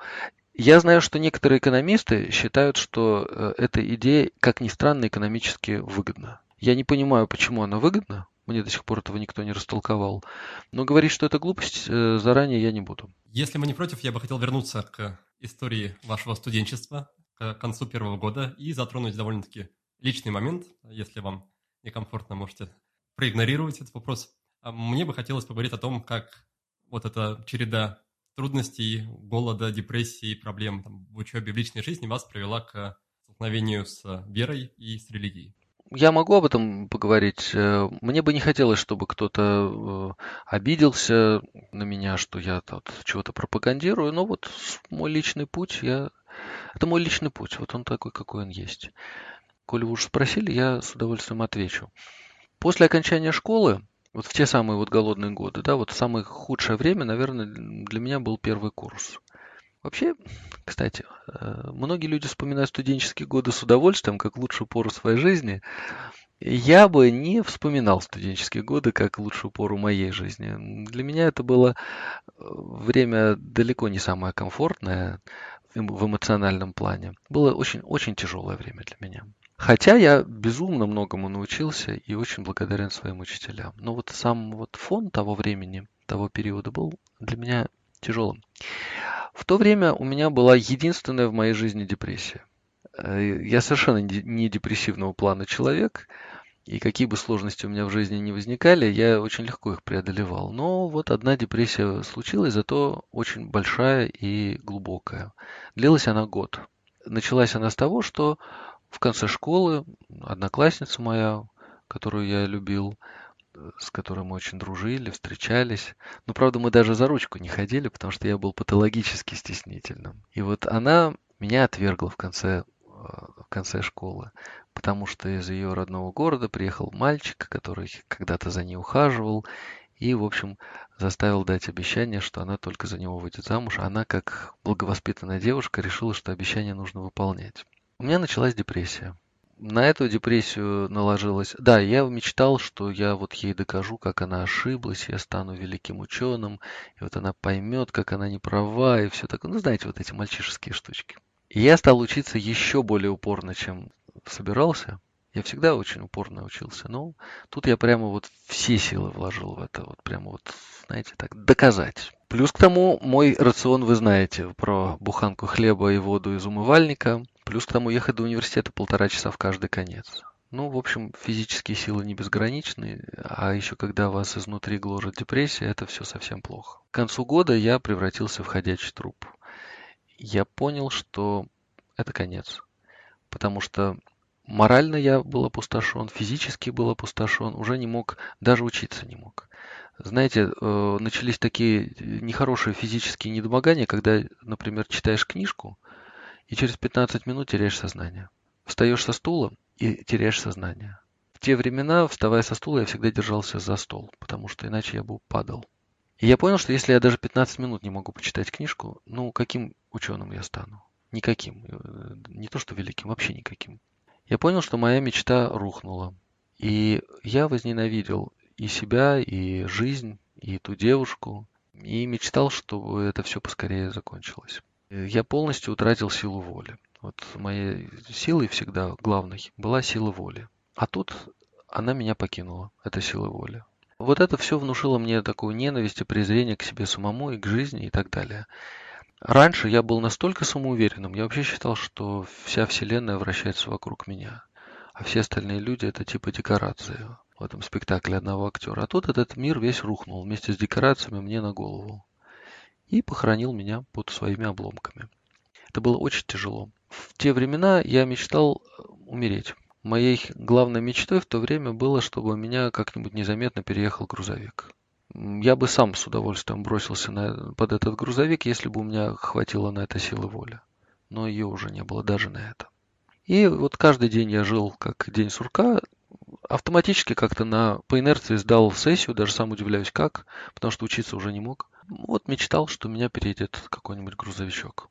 Speaker 2: Я знаю, что некоторые экономисты считают, что э, эта идея, как ни странно, экономически выгодна. Я не понимаю, почему она выгодна. Мне до сих пор этого никто не растолковал. Но говорить, что это глупость, э, заранее я не буду.
Speaker 1: Если мы не против, я бы хотел вернуться к истории вашего студенчества к концу первого года и затронуть довольно-таки личный момент. Если вам некомфортно, можете проигнорировать этот вопрос. А мне бы хотелось поговорить о том, как вот эта череда трудностей, голода, депрессии, проблем там, в учебе, в личной жизни вас привела к столкновению с верой и с религией
Speaker 2: я могу об этом поговорить. Э, мне бы не хотелось, чтобы кто-то э, обиделся на меня, что я тут чего-то пропагандирую, но вот мой личный путь, я... это мой личный путь, вот он такой, какой он есть. Коли вы уж спросили, я с удовольствием отвечу. После окончания школы, вот в те самые вот голодные годы, да, вот самое худшее время, наверное, для меня был первый курс. Вообще, кстати, э, многие люди вспоминают студенческие годы с удовольствием, как лучшую пору своей жизни. Я бы не вспоминал студенческие годы как лучшую пору моей жизни. Для меня это было э, время далеко не самое комфортное в эмоциональном плане. Было очень, очень тяжелое время для меня. Хотя я безумно многому научился и очень благодарен своим учителям. Но вот сам вот фон того времени, того периода был для меня тяжелым. В то время у меня была единственная в моей жизни депрессия. Э, я совершенно не депрессивного плана человек, и какие бы сложности у меня в жизни не возникали, я очень легко их преодолевал. Но вот одна депрессия случилась, зато очень большая и глубокая. Длилась она год. Началась она с того, что в конце школы одноклассница моя, которую я любил, с которой мы очень дружили, встречались. Но, правда, мы даже за ручку не ходили, потому что я был патологически стеснительным. И вот она меня отвергла в конце, э, в конце школы, потому что из ее родного города приехал мальчик, который когда-то за ней ухаживал, и, в общем, заставил дать обещание, что она только за него выйдет замуж. Она, как благовоспитанная девушка, решила, что обещание нужно выполнять. У меня началась депрессия на эту депрессию наложилась. Да, я мечтал, что я вот ей докажу, как она ошиблась, я стану великим ученым, и вот она поймет, как она не права, и все такое. Ну, знаете, вот эти мальчишеские штучки. И я стал учиться еще более упорно, чем собирался. Я всегда очень упорно учился, но тут я прямо вот все силы вложил в это, вот прямо вот, знаете, так, доказать. Плюс к тому, мой рацион вы знаете про буханку хлеба и воду из умывальника. Плюс к тому ехать до университета полтора часа в каждый конец. Ну, в общем, физические силы не безграничны, а еще когда вас изнутри гложет депрессия, это все совсем плохо. К концу года я превратился в ходячий труп. Я понял, что это конец. Потому что морально я был опустошен, физически был опустошен, уже не мог, даже учиться не мог. Знаете, э, начались такие нехорошие физические недомогания, когда, например, читаешь книжку, и через 15 минут теряешь сознание. Встаешь со стула и теряешь сознание. В те времена, вставая со стула, я всегда держался за стол, потому что иначе я бы падал. И я понял, что если я даже 15 минут не могу почитать книжку, ну, каким ученым я стану? Никаким. Не то, что великим, вообще никаким. Я понял, что моя мечта рухнула. И я возненавидел и себя, и жизнь, и ту девушку, и мечтал, чтобы это все поскорее закончилось. Я полностью утратил силу воли. Вот моей силой всегда главной была сила воли. А тут она меня покинула, эта сила воли. Вот это все внушило мне такую ненависть и презрение к себе самому и к жизни и так далее. Раньше я был настолько самоуверенным, я вообще считал, что вся вселенная вращается вокруг меня, а все остальные люди это типа декорации в этом спектакле одного актера. А тут этот мир весь рухнул вместе с декорациями мне на голову и похоронил меня под своими обломками. Это было очень тяжело. В те времена я мечтал умереть. Моей главной мечтой в то время было, чтобы меня как-нибудь незаметно переехал грузовик. Я бы сам с удовольствием бросился на, под этот грузовик, если бы у меня хватило на это силы воли. Но ее уже не было даже на это. И вот каждый день я жил как день сурка, автоматически как-то на, по инерции сдал сессию, даже сам удивляюсь как, потому что учиться уже не мог. Вот мечтал, что меня переедет какой-нибудь грузовичок.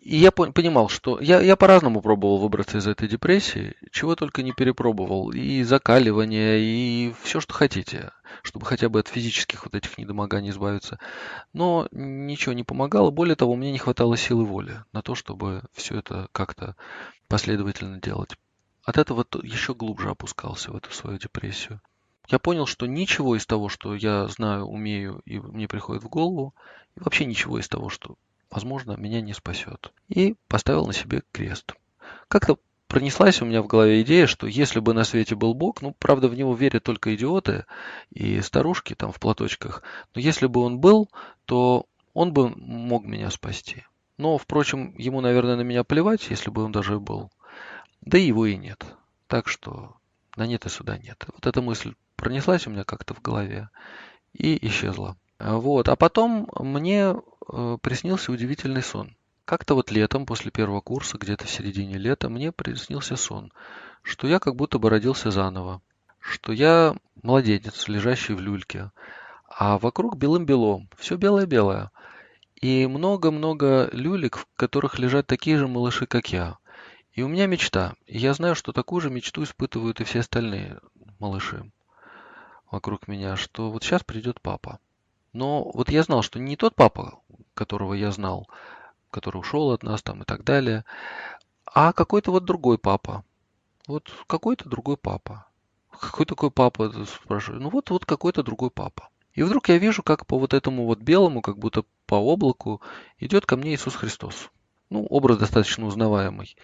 Speaker 2: И я понимал, что я, я по-разному пробовал выбраться из этой депрессии, чего только не перепробовал. И закаливание, и все, что хотите, чтобы хотя бы от физических вот этих недомоганий избавиться. Но ничего не помогало. Более того, мне не хватало силы воли на то, чтобы все это как-то последовательно делать. От этого еще глубже опускался в эту свою депрессию. Я понял, что ничего из того, что я знаю, умею и мне приходит в голову, и вообще ничего из того, что возможно, меня не спасет. И поставил на себе крест. Как-то пронеслась у меня в голове идея, что если бы на свете был Бог, ну, правда, в него верят только идиоты и старушки там в платочках, но если бы он был, то он бы мог меня спасти. Но, впрочем, ему, наверное, на меня плевать, если бы он даже был. Да и его и нет. Так что на нет и сюда нет. Вот эта мысль пронеслась у меня как-то в голове и исчезла. Вот. А потом мне э, приснился удивительный сон. Как-то вот летом, после первого курса, где-то в середине лета, мне приснился сон, что я как будто бы родился заново, что я младенец, лежащий в люльке, а вокруг белым-белом, все белое-белое. И много-много люлек, в которых лежат такие же малыши, как я. И у меня мечта. И я знаю, что такую же мечту испытывают и все остальные малыши вокруг меня, что вот сейчас придет папа. Но вот я знал, что не тот папа, которого я знал, который ушел от нас там и так далее, а какой-то вот другой папа. Вот какой-то другой папа. Какой такой папа, спрашиваю. Ну вот, вот какой-то другой папа. И вдруг я вижу, как по вот этому вот белому, как будто по облаку, идет ко мне Иисус Христос. Ну, образ достаточно узнаваемый.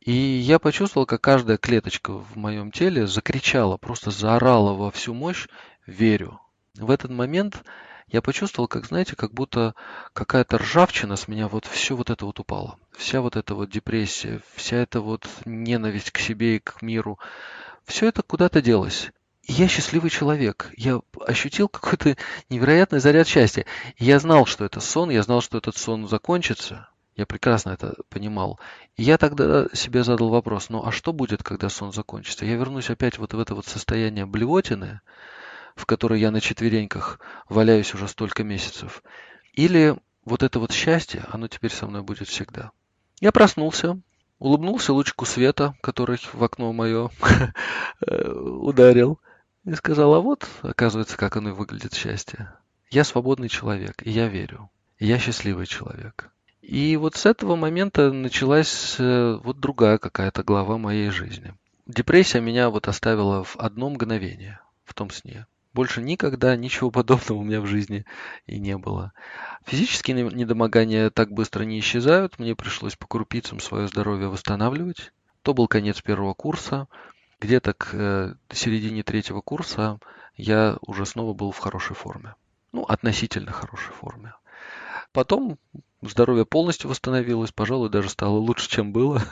Speaker 2: И я почувствовал, как каждая клеточка в моем теле закричала, просто заорала во всю мощь «Верю». В этот момент я почувствовал, как, знаете, как будто какая-то ржавчина с меня, вот все вот это вот упало. Вся вот эта вот депрессия, вся эта вот ненависть к себе и к миру, все это куда-то делось. И я счастливый человек. Я ощутил какой-то невероятный заряд счастья. И я знал, что это сон, я знал, что этот сон закончится. Я прекрасно это понимал. И я тогда себе задал вопрос, ну а что будет, когда сон закончится? Я вернусь опять вот в это вот состояние блевотины, в которой я на четвереньках валяюсь уже столько месяцев. Или вот это вот счастье, оно теперь со мной будет всегда. Я проснулся, улыбнулся лучику света, который в окно мое ударил, и сказал, а вот, оказывается, как оно выглядит счастье. Я свободный человек, и я верю. И я счастливый человек. И вот с этого момента началась э, вот другая какая-то глава моей жизни. Депрессия меня вот оставила в одно мгновение в том сне. Больше никогда ничего подобного у меня в жизни и не было. Физические недомогания так быстро не исчезают. Мне пришлось по крупицам свое здоровье восстанавливать. То был конец первого курса. Где-то к э, середине третьего курса я уже снова был в хорошей форме. Ну, относительно хорошей форме. Потом здоровье полностью восстановилось, пожалуй, даже стало лучше, чем было.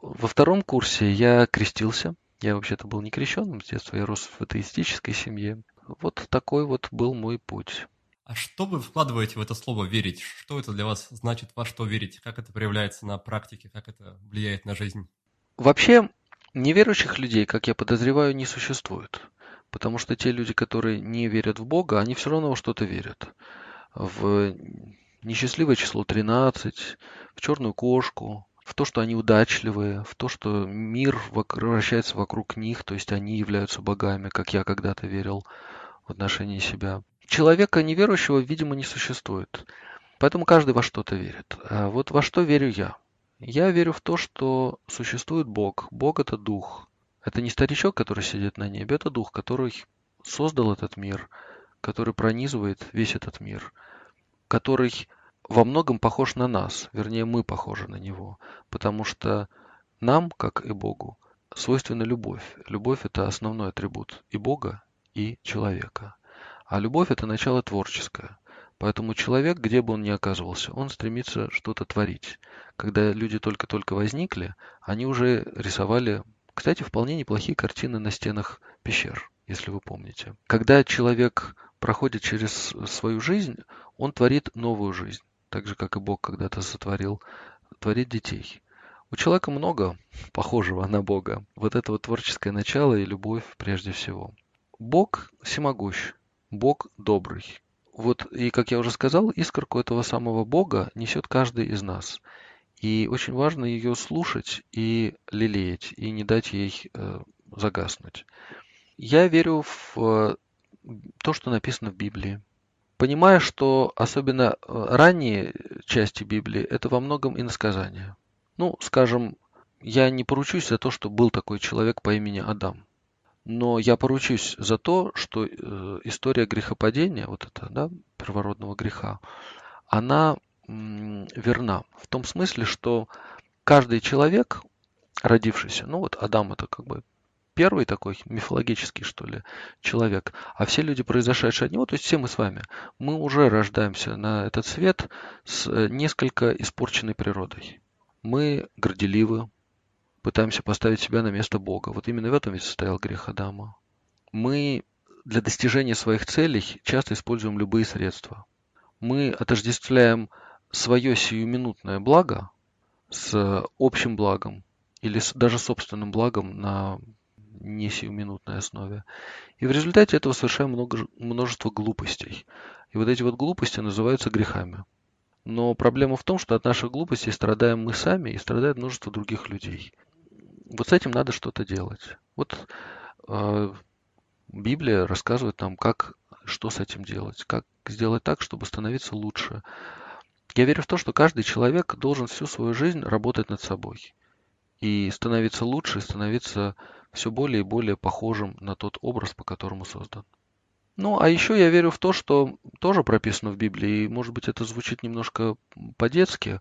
Speaker 2: Во втором курсе я крестился. Я вообще-то был не крещенным с детства, я рос в атеистической семье. Вот такой вот был мой путь.
Speaker 1: А что вы вкладываете в это слово «верить»? Что это для вас значит, во что верить? Как это проявляется на практике? Как это влияет на жизнь?
Speaker 2: Вообще, неверующих людей, как я подозреваю, не существует. Потому что те люди, которые не верят в Бога, они все равно во что-то верят. В несчастливое число 13, в черную кошку, в то, что они удачливые, в то, что мир вращается вокруг них, то есть они являются богами, как я когда-то верил в отношении себя. человека неверующего, видимо, не существует. Поэтому каждый во что-то верит. А вот во что верю я? Я верю в то, что существует Бог. Бог – это дух. Это не старичок, который сидит на небе, это дух, который создал этот мир, который пронизывает весь этот мир, который во многом похож на нас, вернее, мы похожи на него, потому что нам, как и Богу, свойственна любовь. Любовь – это основной атрибут и Бога, и человека. А любовь – это начало творческое. Поэтому человек, где бы он ни оказывался, он стремится что-то творить. Когда люди только-только возникли, они уже рисовали кстати, вполне неплохие картины на стенах пещер, если вы помните. Когда человек проходит через свою жизнь, он творит новую жизнь, так же, как и Бог когда-то сотворил, творит детей. У человека много похожего на Бога. Вот это вот творческое начало и любовь прежде всего. Бог всемогущ, Бог добрый. Вот, и как я уже сказал, искорку этого самого Бога несет каждый из нас. И очень важно ее слушать и лелеять, и не дать ей э, загаснуть. Я верю в э, то, что написано в Библии. Понимая, что особенно э, ранние части Библии – это во многом иносказания. Ну, скажем, я не поручусь за то, что был такой человек по имени Адам. Но я поручусь за то, что э, история грехопадения, вот это, да, первородного греха, она верна. В том смысле, что каждый человек, родившийся, ну вот Адам это как бы первый такой мифологический, что ли, человек, а все люди, произошедшие от него, то есть все мы с вами, мы уже рождаемся на этот свет с э, несколько испорченной природой. Мы горделивы, пытаемся поставить себя на место Бога. Вот именно в этом ведь состоял грех Адама. Мы для достижения своих целей часто используем любые средства. Мы отождествляем свое сиюминутное благо с общим благом или даже собственным благом на не сиюминутной основе. И в результате этого совершаем много, множество глупостей. И вот эти вот глупости называются грехами. Но проблема в том, что от наших глупостей страдаем мы сами и страдает множество других людей. Вот с этим надо что-то делать. Вот э, Библия рассказывает нам, как, что с этим делать, как сделать так, чтобы становиться лучше, я верю в то, что каждый человек должен всю свою жизнь работать над собой и становиться лучше, становиться все более и более похожим на тот образ, по которому создан. Ну, а еще я верю в то, что тоже прописано в Библии, и, может быть, это звучит немножко по-детски.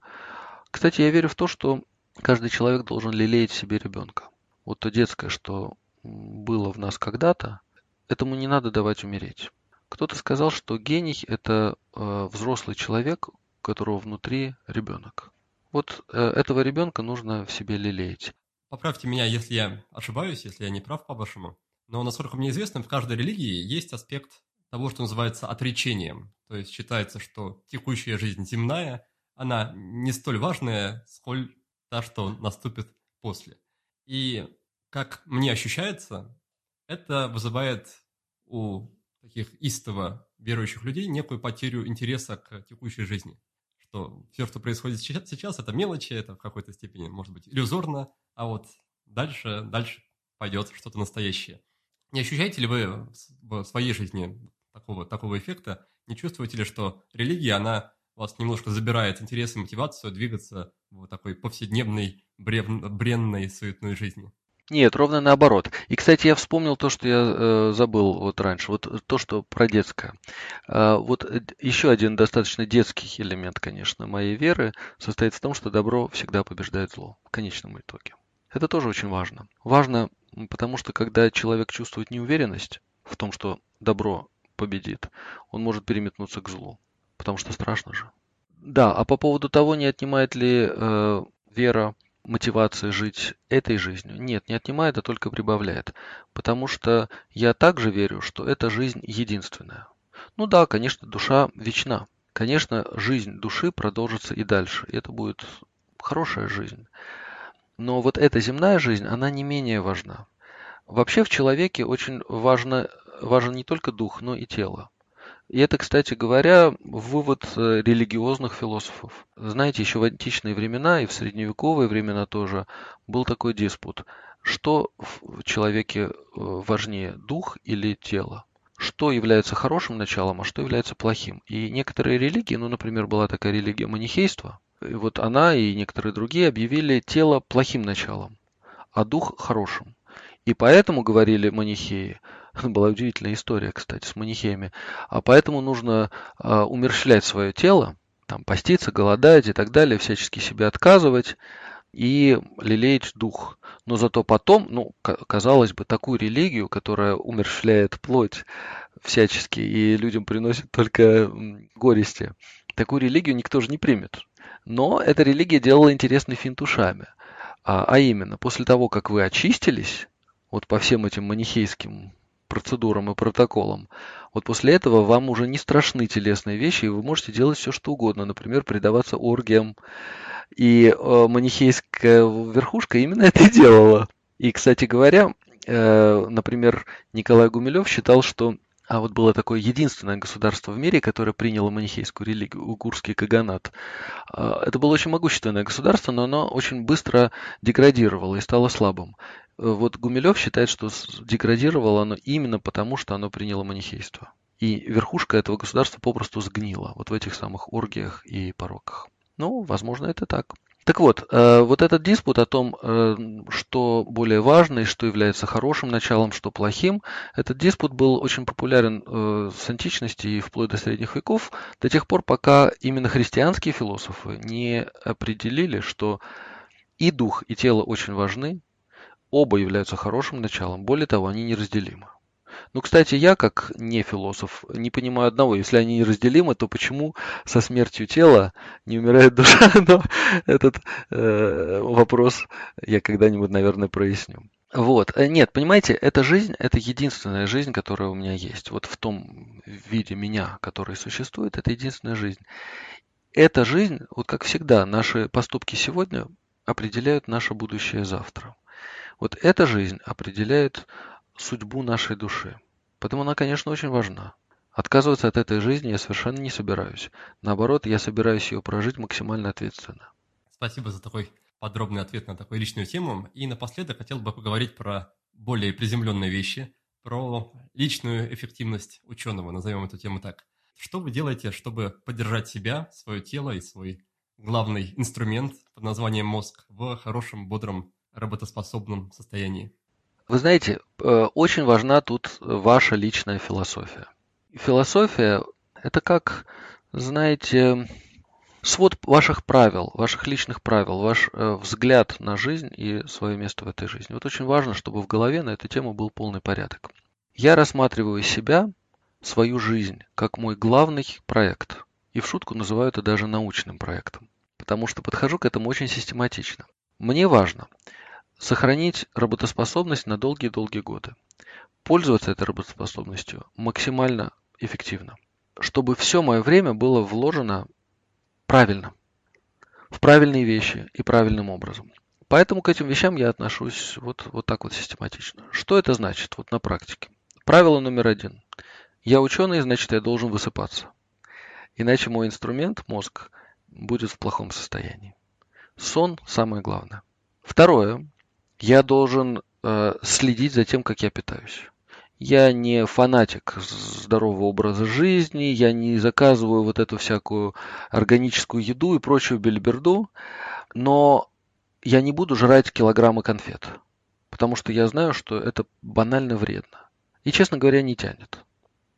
Speaker 2: Кстати, я верю в то, что каждый человек должен лелеять в себе ребенка. Вот то детское, что было в нас когда-то, этому не надо давать умереть. Кто-то сказал, что гений – это э, взрослый человек, которого внутри ребенок. Вот э, этого ребенка нужно в себе лелеять.
Speaker 1: Поправьте меня, если я ошибаюсь, если я не прав по-вашему. Но, насколько мне известно, в каждой религии есть аспект того, что называется отречением. То есть считается, что текущая жизнь земная, она не столь важная, сколь та, что наступит после. И как мне ощущается, это вызывает у таких истово верующих людей некую потерю интереса к текущей жизни что все, что происходит сейчас, это мелочи, это в какой-то степени, может быть, иллюзорно, а вот дальше, дальше пойдет что-то настоящее. Не ощущаете ли вы в своей жизни такого, такого эффекта? Не чувствуете ли, что религия, она вас немножко забирает интерес и мотивацию двигаться в такой повседневной, бренной, суетной жизни?
Speaker 2: Нет, ровно наоборот. И, кстати, я вспомнил то, что я э, забыл вот раньше, вот то, что про детское. Э, вот еще один достаточно детский элемент, конечно, моей веры состоит в том, что добро всегда побеждает зло в конечном итоге. Это тоже очень важно. Важно, потому что когда человек чувствует неуверенность в том, что добро победит, он может переметнуться к злу, потому что страшно же. Да, а по поводу того, не отнимает ли э, вера мотивация жить этой жизнью. Нет, не отнимает, а только прибавляет. Потому что я также верю, что эта жизнь единственная. Ну да, конечно, душа вечна. Конечно, жизнь души продолжится и дальше. И это будет хорошая жизнь. Но вот эта земная жизнь, она не менее важна. Вообще в человеке очень важно, важен не только дух, но и тело. И это, кстати говоря, вывод э, религиозных философов. Знаете, еще в античные времена и в средневековые времена тоже был такой диспут. Что в человеке э, важнее, дух или тело? что является хорошим началом, а что является плохим. И некоторые религии, ну, например, была такая религия манихейства, и вот она и некоторые другие объявили тело плохим началом, а дух хорошим. И поэтому, говорили манихеи, была удивительная история, кстати, с манихеями, а поэтому нужно э, умерщвлять свое тело, там, поститься, голодать и так далее, всячески себе отказывать и лелеять дух. Но зато потом, ну, казалось бы, такую религию, которая умерщвляет плоть всячески и людям приносит только горести, такую религию никто же не примет. Но эта религия делала интересный финт ушами. А, а именно, после того, как вы очистились, вот по всем этим манихейским процедурам и протоколам, вот после этого вам уже не страшны телесные вещи, и вы можете делать все, что угодно. Например, предаваться оргиям. И э, манихейская верхушка именно это и делала. И, кстати говоря, э, например, Николай Гумилев считал, что а вот было такое единственное государство в мире, которое приняло манихейскую религию, угурский каганат. А, это было очень могущественное государство, но оно очень быстро деградировало и стало слабым. Э, вот Гумилев считает, что деградировало оно именно потому, что оно приняло манихейство. И верхушка этого государства попросту сгнила вот в этих самых оргиях и пороках. Ну, возможно, это так. Так вот, э, вот этот диспут о том, э, что более важно и что является хорошим началом, что плохим, этот диспут был очень популярен э, с античности и вплоть до средних веков, до тех пор, пока именно христианские философы не определили, что и дух, и тело очень важны, оба являются хорошим началом, более того, они неразделимы. Ну, кстати, я, как не философ, не понимаю одного. Если они неразделимы, то почему со смертью тела не умирает душа? Но этот э, вопрос я когда-нибудь, наверное, проясню. Вот. Э, нет, понимаете, эта жизнь, это единственная жизнь, которая у меня есть. Вот в том виде меня, который существует, это единственная жизнь. Эта жизнь, вот как всегда, наши поступки сегодня определяют наше будущее завтра. Вот эта жизнь определяет судьбу нашей души. Поэтому она, конечно, очень важна. Отказываться от этой жизни я совершенно не собираюсь. Наоборот, я собираюсь ее прожить максимально ответственно.
Speaker 1: Спасибо за такой подробный ответ на такую личную тему. И напоследок хотел бы поговорить про более приземленные вещи, про личную эффективность ученого, назовем эту тему так. Что вы делаете, чтобы поддержать себя, свое тело и свой главный инструмент под названием мозг в хорошем, бодром, работоспособном состоянии?
Speaker 2: Вы знаете, э, очень важна тут ваша личная философия. Философия – это как, знаете, свод ваших правил, ваших личных правил, ваш э, взгляд на жизнь и свое место в этой жизни. Вот очень важно, чтобы в голове на эту тему был полный порядок. Я рассматриваю себя, свою жизнь, как мой главный проект. И в шутку называю это даже научным проектом. Потому что подхожу к этому очень систематично. Мне важно, Сохранить работоспособность на долгие-долгие годы. Пользоваться этой работоспособностью максимально эффективно. Чтобы все мое время было вложено правильно, в правильные вещи и правильным образом. Поэтому к этим вещам я отношусь вот, вот так вот систематично. Что это значит вот на практике? Правило номер один. Я ученый, значит, я должен высыпаться. Иначе мой инструмент, мозг, будет в плохом состоянии. Сон – самое главное. Второе. Я должен э, следить за тем, как я питаюсь. Я не фанатик здорового образа жизни, я не заказываю вот эту всякую органическую еду и прочую бельберду, но я не буду жрать килограммы конфет, потому что я знаю, что это банально вредно. И, честно говоря, не тянет.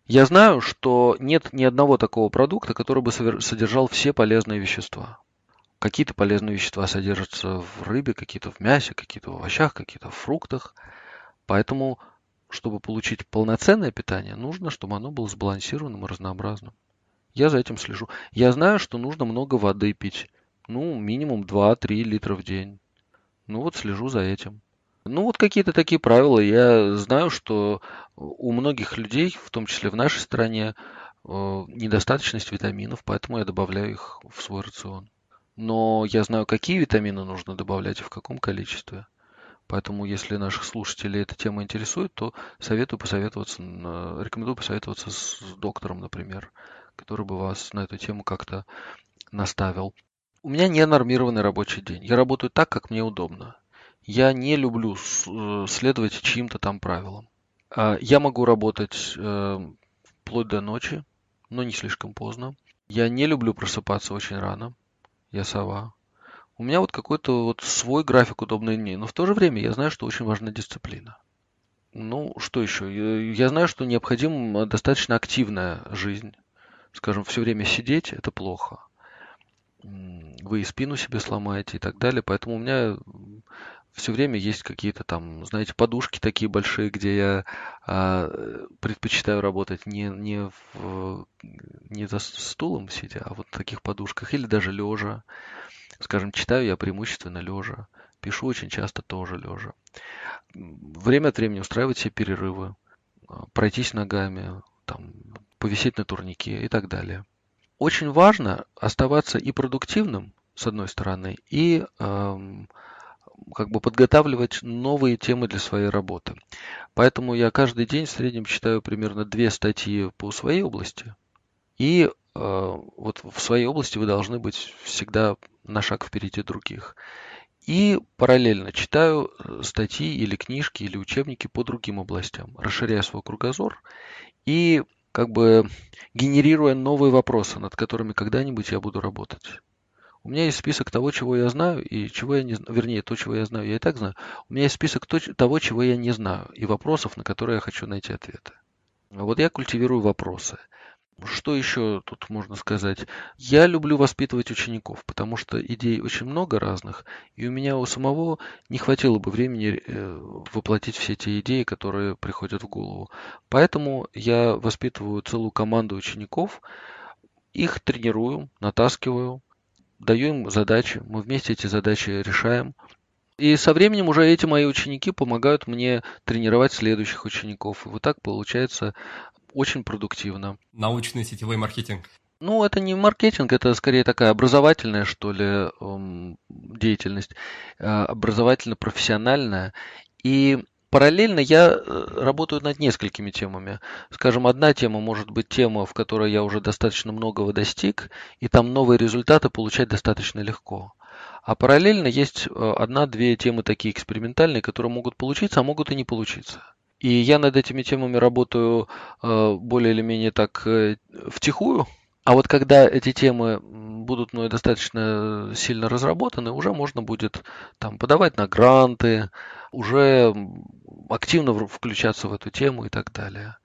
Speaker 2: Я знаю, что нет ни одного такого продукта, который бы содержал все полезные вещества. Какие-то полезные вещества содержатся в рыбе, какие-то в мясе, какие-то в овощах, какие-то в фруктах. Поэтому, чтобы получить полноценное питание, нужно, чтобы оно было сбалансированным и разнообразным. Я за этим слежу. Я знаю, что нужно много воды пить. Ну, минимум 2-3 литра в день. Ну вот слежу за этим. Ну вот какие-то такие правила. Я знаю, что у многих людей, в том числе в нашей стране, э, недостаточность витаминов, поэтому я добавляю их в свой рацион но я знаю, какие витамины нужно добавлять и в каком количестве. Поэтому, если наших слушателей эта тема интересует, то советую посоветоваться, рекомендую посоветоваться с доктором, например, который бы вас на эту тему как-то наставил. У меня не нормированный рабочий день. Я работаю так, как мне удобно. Я не люблю э, следовать чьим-то там правилам. А, я могу работать э, вплоть до ночи, но не слишком поздно. Я не люблю просыпаться очень рано. Я сова. У меня вот какой-то вот свой график удобный мне, но в то же время я знаю, что очень важна дисциплина. Ну, что еще? Я знаю, что необходима достаточно активная жизнь. Скажем, все время сидеть – это плохо. Вы и спину себе сломаете и так далее. Поэтому у меня все время есть какие-то там, знаете, подушки такие большие, где я а, предпочитаю работать не, не, в, не за стулом сидя, а вот в таких подушках, или даже лежа. Скажем, читаю я преимущественно лежа. Пишу очень часто тоже лежа. Время от времени устраивать себе перерывы, а, пройтись ногами, там, повисеть на турнике и так далее. Очень важно оставаться и продуктивным, с одной стороны, и эм, как бы подготавливать новые темы для своей работы. Поэтому я каждый день в среднем читаю примерно две статьи по своей области. И э, вот в своей области вы должны быть всегда на шаг впереди других. И параллельно читаю э, статьи или книжки или учебники по другим областям, расширяя свой кругозор и как бы генерируя новые вопросы, над которыми когда-нибудь я буду работать. У меня есть список того, чего я знаю, и чего я не знаю. Вернее, то, чего я знаю, я и так знаю. У меня есть список того, чего я не знаю, и вопросов, на которые я хочу найти ответы. Вот я культивирую вопросы. Что еще тут можно сказать? Я люблю воспитывать учеников, потому что идей очень много разных, и у меня у самого не хватило бы времени э, воплотить все те идеи, которые приходят в голову. Поэтому я воспитываю целую команду учеников, их тренирую, натаскиваю, даю им задачи, мы вместе эти задачи решаем. И со временем уже эти мои ученики помогают мне тренировать следующих учеников. И вот так получается очень продуктивно.
Speaker 1: Научный сетевой маркетинг.
Speaker 2: Ну, это не маркетинг, это скорее такая образовательная, что ли, эм, деятельность, э, образовательно-профессиональная. И Параллельно я э, работаю над несколькими темами. Скажем, одна тема может быть тема, в которой я уже достаточно многого достиг, и там новые результаты получать достаточно легко. А параллельно есть э, одна-две темы такие экспериментальные, которые могут получиться, а могут и не получиться. И я над этими темами работаю э, более или менее так втихую, а вот когда эти темы будут ну, достаточно сильно разработаны, уже можно будет там, подавать на гранты, уже активно включаться в эту тему и так далее.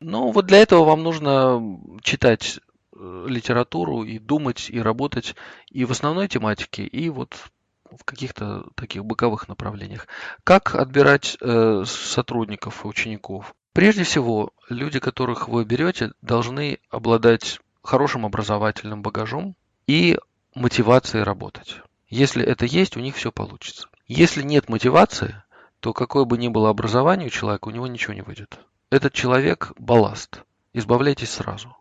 Speaker 2: Ну, вот для этого вам нужно читать э, литературу и думать, и работать и в основной тематике, и вот в каких-то таких боковых направлениях. Как отбирать э, сотрудников и учеников? Прежде всего, люди, которых вы берете, должны обладать хорошим образовательным багажом и мотивацией работать. Если это есть, у них все получится. Если нет мотивации, то какое бы ни было образование у человека, у него ничего не выйдет. Этот человек – балласт. Избавляйтесь сразу.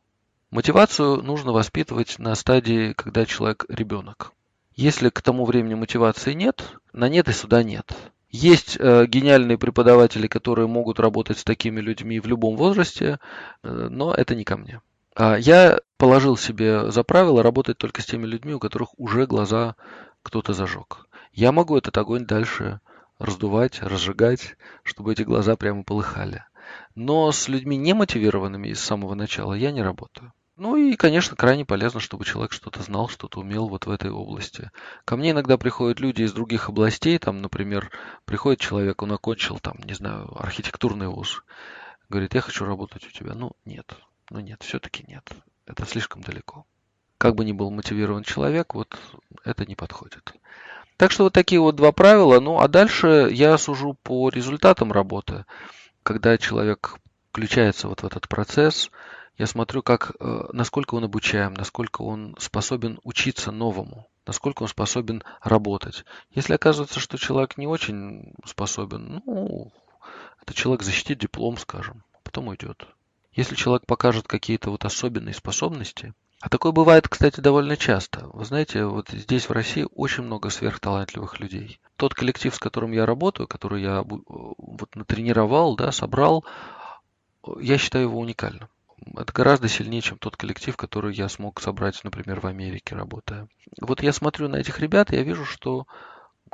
Speaker 2: Мотивацию нужно воспитывать на стадии, когда человек ребенок. Если к тому времени мотивации нет, на нет и сюда нет. Есть э, гениальные преподаватели, которые могут работать с такими людьми в любом возрасте, э, но это не ко мне. А, я положил себе за правило работать только с теми людьми, у которых уже глаза кто-то зажег. Я могу этот огонь дальше раздувать, разжигать, чтобы эти глаза прямо полыхали. Но с людьми немотивированными с самого начала я не работаю. Ну и, конечно, крайне полезно, чтобы человек что-то знал, что-то умел вот в этой области. Ко мне иногда приходят люди из других областей, там, например, приходит человек, он окончил, там, не знаю, архитектурный вуз, говорит, я хочу работать у тебя. Ну, нет, но нет, все-таки нет. Это слишком далеко. Как бы ни был мотивирован человек, вот это не подходит. Так что вот такие вот два правила. Ну, а дальше я сужу по результатам работы. Когда человек включается вот в этот процесс, я смотрю, как, э, насколько он обучаем, насколько он способен учиться новому, насколько он способен работать. Если оказывается, что человек не очень способен, ну, этот человек защитит диплом, скажем, потом уйдет. Если человек покажет какие-то вот особенные способности, а такое бывает, кстати, довольно часто. Вы знаете, вот здесь в России очень много сверхталантливых людей. Тот коллектив, с которым я работаю, который я вот натренировал, да, собрал, я считаю его уникальным. Это гораздо сильнее, чем тот коллектив, который я смог собрать, например, в Америке, работая. Вот я смотрю на этих ребят, и я вижу, что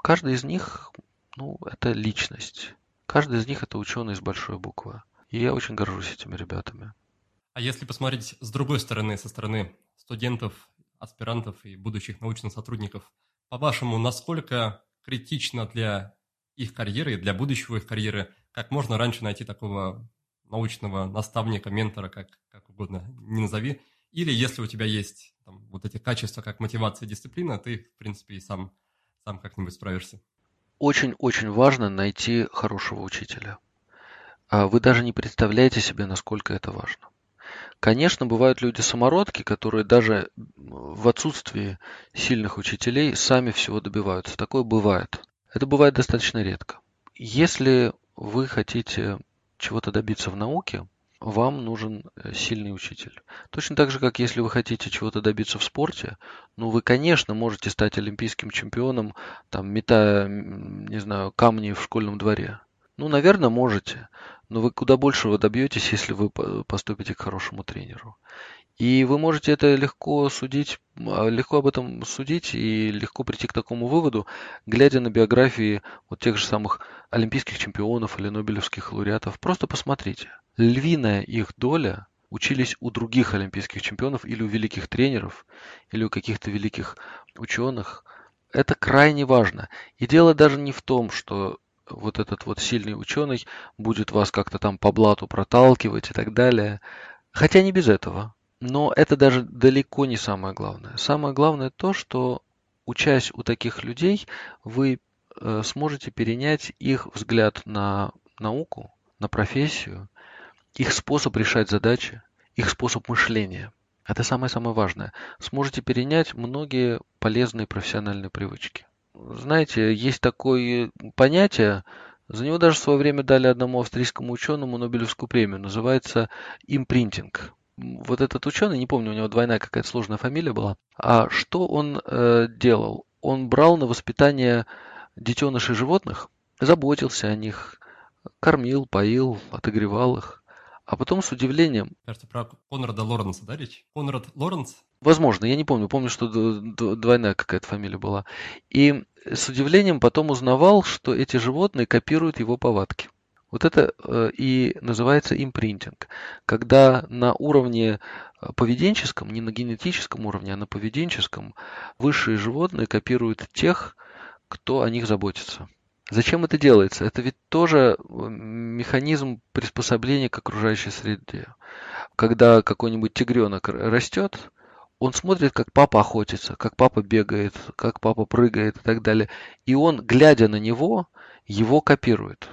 Speaker 2: каждый из них, ну, это личность. Каждый из них это ученый с большой буквы. И я очень горжусь этими ребятами.
Speaker 1: А если посмотреть с другой стороны, со стороны студентов, аспирантов и будущих научных сотрудников, по-вашему, насколько критично для их карьеры для будущего их карьеры, как можно раньше найти такого научного наставника, ментора, как, как угодно не назови, или если у тебя есть там, вот эти качества, как мотивация дисциплина, ты, в принципе, и сам, сам как-нибудь справишься.
Speaker 2: Очень-очень важно найти хорошего учителя. А вы даже не представляете себе, насколько это важно. Конечно, бывают люди-самородки, которые даже в отсутствии сильных учителей сами всего добиваются. Такое бывает. Это бывает достаточно редко. Если вы хотите чего-то добиться в науке, вам нужен э, сильный учитель. Точно так же, как если вы хотите чего-то добиться в спорте, ну вы, конечно, можете стать олимпийским чемпионом, там, метая, не знаю, камни в школьном дворе. Ну, наверное, можете, но вы куда большего добьетесь, если вы поступите к хорошему тренеру. И вы можете это легко судить, а, легко об этом судить и легко прийти к такому выводу, глядя на биографии вот тех же самых олимпийских чемпионов или нобелевских лауреатов. Просто посмотрите. Львиная их доля учились у других олимпийских чемпионов или у великих тренеров, или у каких-то великих ученых. Это крайне важно. И дело даже не в том, что вот этот вот сильный ученый будет вас как-то там по блату проталкивать и так далее. Хотя не без этого. Но это даже далеко не самое главное. Самое главное то, что учась у таких людей, вы э, сможете перенять их взгляд на науку, на профессию, их способ решать задачи, их способ мышления. Это самое-самое важное. Сможете перенять многие полезные профессиональные привычки. Знаете, есть такое понятие, за него даже в свое время дали одному австрийскому ученому Нобелевскую премию, называется импринтинг вот этот ученый, не помню, у него двойная какая-то сложная фамилия была, а что он э, делал? Он брал на воспитание детенышей животных, заботился о них, кормил, поил, отогревал их, а потом с удивлением...
Speaker 1: Кажется, про Конрада Лоренса, да, речь? Конрад Лоренс?
Speaker 2: Возможно, я не помню, помню, что двойная какая-то фамилия была. И с удивлением потом узнавал, что эти животные копируют его повадки. Вот это э, и называется импринтинг, когда на уровне э, поведенческом, не на генетическом уровне, а на поведенческом, высшие животные копируют тех, кто о них заботится. Зачем это делается? Это ведь тоже э, механизм приспособления к окружающей среде. Когда какой-нибудь тигренок растет, он смотрит, как папа охотится, как папа бегает, как папа прыгает и так далее. И он, глядя на него, его копирует.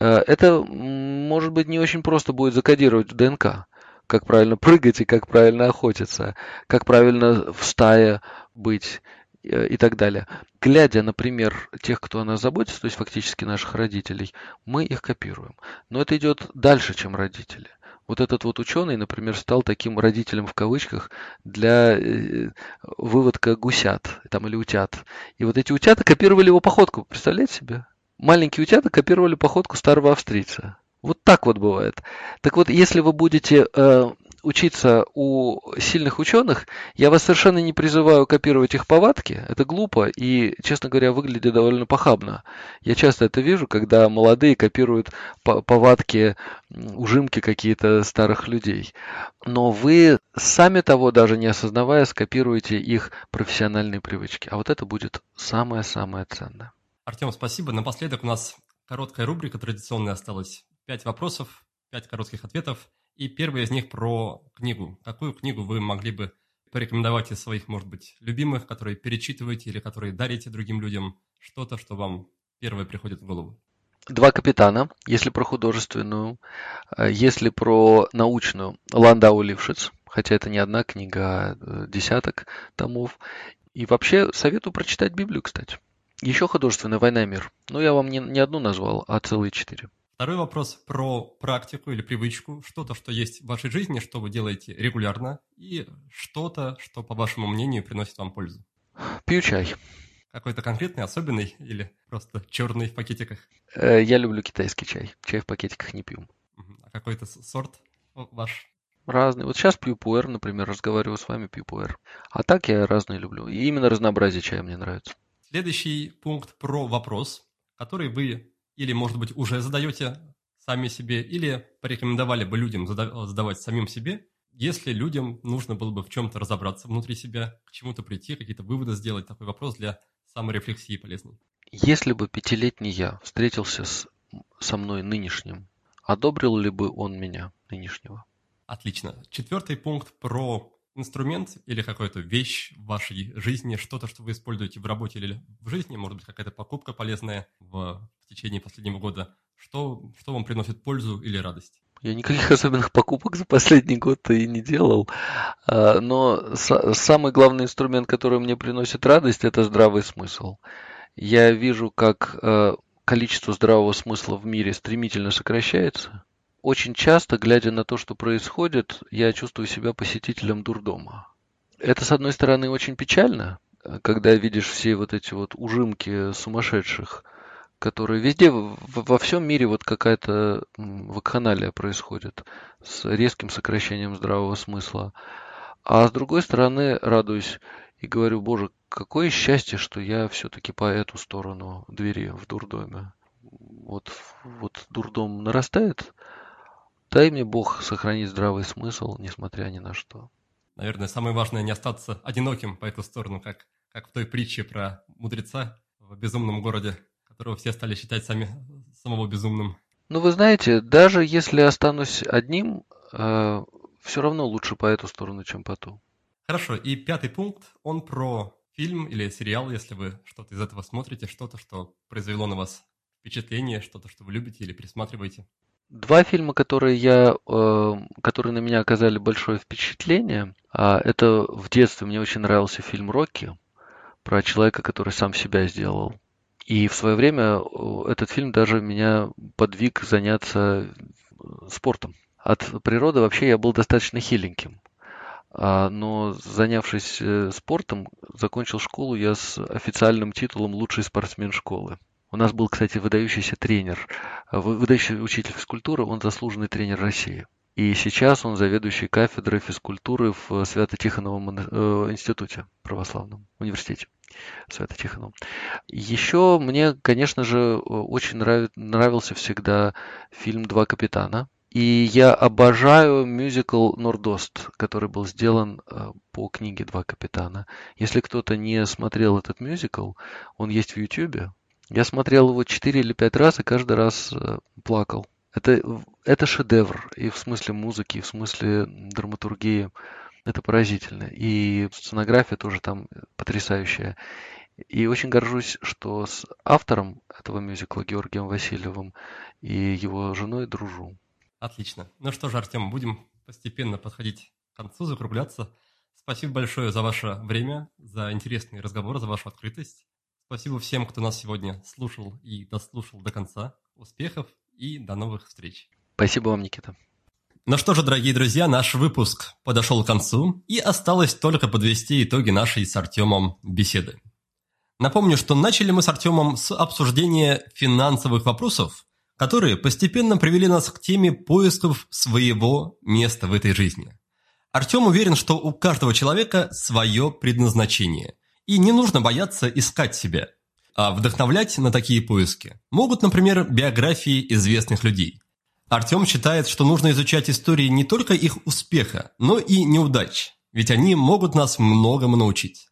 Speaker 2: Э, это, может быть, не очень просто будет закодировать в ДНК, как правильно прыгать и как правильно охотиться, как правильно в стае быть э, и так далее. Глядя, например, тех, кто о нас заботится, то есть фактически наших родителей, мы их копируем. Но это идет дальше, чем родители. Вот этот вот ученый, например, стал таким родителем в кавычках для э, выводка гусят там, или утят. И вот эти утята копировали его походку. Представляете себе? маленькие утята копировали походку старого австрийца. Вот так вот бывает. Так вот, если вы будете э, учиться у сильных ученых, я вас совершенно не призываю копировать их повадки. Это глупо и, честно говоря, выглядит довольно похабно. Я часто это вижу, когда молодые копируют повадки, ужимки какие-то старых людей. Но вы, сами того даже не осознавая, скопируете их профессиональные привычки. А вот это будет самое-самое ценное.
Speaker 1: Артем, спасибо. Напоследок у нас короткая рубрика традиционная осталась. Пять вопросов, пять коротких ответов. И первый из них про книгу. Какую книгу вы могли бы порекомендовать из своих, может быть, любимых, которые перечитываете или которые дарите другим людям? Что-то, что вам первое приходит в голову.
Speaker 2: Два капитана, если про художественную, э, если про научную, Ландау Лившиц, хотя это не одна книга, а э, десяток томов. И вообще советую прочитать Библию, кстати. Еще художественная «Война и мир». Ну, я вам не, не одну назвал, а целые четыре.
Speaker 1: Второй вопрос про практику или привычку. Что-то, что есть в вашей жизни, что вы делаете регулярно, и что-то, что, по вашему мнению, приносит вам пользу.
Speaker 2: Пью чай.
Speaker 1: Какой-то конкретный, особенный или просто черный в пакетиках?
Speaker 2: Э, я люблю китайский чай. Чай в пакетиках не пью.
Speaker 1: А какой-то сорт ваш?
Speaker 2: Разный. Вот сейчас пью пуэр, например, разговариваю с вами, пью пуэр. А так я разные люблю. И именно разнообразие чая мне нравится.
Speaker 1: Следующий пункт про вопрос, который вы или, может быть, уже задаете сами себе или порекомендовали бы людям задавать самим себе, если людям нужно было бы в чем-то разобраться внутри себя, к чему-то прийти, какие-то выводы сделать, такой вопрос для саморефлексии полезный.
Speaker 2: Если бы пятилетний я встретился с, со мной нынешним, одобрил ли бы он меня нынешнего?
Speaker 1: Отлично. Четвертый пункт про инструмент или какую-то вещь в вашей жизни, что-то, что вы используете в работе или в жизни, может быть, какая-то покупка полезная в, в течение последнего года, что, что вам приносит пользу или радость?
Speaker 2: Я никаких особенных покупок за последний год и не делал. А, но самый главный инструмент, который мне приносит радость, это здравый смысл. Я вижу, как э, количество здравого смысла в мире стремительно сокращается. Очень часто, глядя на то, что происходит, я чувствую себя посетителем дурдома. Это, с одной стороны, очень печально, когда видишь все вот эти вот ужимки сумасшедших, которые везде, во всем мире вот какая-то вакханалия происходит с резким сокращением здравого смысла. А с другой стороны, радуюсь и говорю, боже, какое счастье, что я все-таки по эту сторону двери в дурдоме. Вот, вот дурдом нарастает, дай мне Бог сохранить здравый смысл, несмотря ни на что.
Speaker 1: Наверное, самое важное не остаться одиноким по эту сторону, как, как в той притче про мудреца в безумном городе которого все стали считать сами, самого безумным.
Speaker 2: Ну, вы знаете, даже если останусь одним, э, все равно лучше по эту сторону, чем по ту.
Speaker 1: Хорошо, и пятый пункт, он про фильм или сериал, если вы что-то из этого смотрите, что-то, что произвело на вас впечатление, что-то, что вы любите или присматриваете.
Speaker 2: Два фильма, которые я, э, которые на меня оказали большое впечатление, а, это в детстве мне очень нравился фильм Рокки про человека, который сам себя сделал. И в свое время э, этот фильм даже меня подвиг заняться э, спортом. От природы вообще я был достаточно хиленьким. А, но занявшись спортом, закончил школу я с официальным титулом «Лучший спортсмен школы». У нас был, кстати, выдающийся тренер, выдающий учитель физкультуры, он заслуженный тренер России. И сейчас он заведующий кафедрой физкультуры в Свято-Тихоновом институте православном университете. Свято-Тихоновым. Еще мне, конечно же, очень нрав... нравился всегда фильм «Два капитана». И я обожаю мюзикл «Нордост», который был сделан э, по книге «Два капитана». Если кто-то не смотрел этот мюзикл, он есть в Ютьюбе. Я смотрел его четыре или пять раз и каждый раз э, плакал. Это, это шедевр и в смысле музыки, и в смысле драматургии. Это поразительно. И сценография тоже там потрясающая. И очень горжусь, что с автором этого мюзикла Георгием Васильевым и его женой дружу.
Speaker 1: Отлично. Ну что же, Артем, будем постепенно подходить к концу, закругляться. Спасибо большое за ваше время, за интересный разговор, за вашу открытость. Спасибо всем, кто нас сегодня слушал и дослушал до конца. Успехов и до новых встреч.
Speaker 2: Спасибо вам, Никита.
Speaker 1: Ну что же, дорогие друзья, наш выпуск подошел к концу, и осталось только подвести итоги нашей с Артемом беседы. Напомню, что начали мы с Артемом с обсуждения финансовых вопросов, которые постепенно привели нас к теме поисков своего места в этой жизни. Артем уверен, что у каждого человека свое предназначение, и не нужно бояться искать себя, а вдохновлять на такие поиски могут, например, биографии известных людей – Артем считает, что нужно изучать истории не только их успеха, но и неудач, ведь они могут нас многому научить.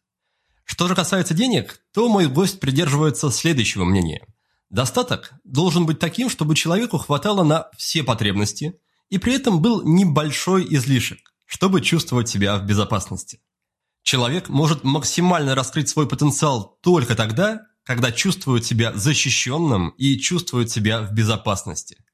Speaker 1: Что же касается денег, то мой гость придерживается следующего мнения. Достаток должен быть таким, чтобы человеку хватало на все потребности, и при этом был небольшой излишек, чтобы чувствовать себя в безопасности. Человек может максимально раскрыть свой потенциал только тогда, когда чувствует себя защищенным и чувствует себя в безопасности –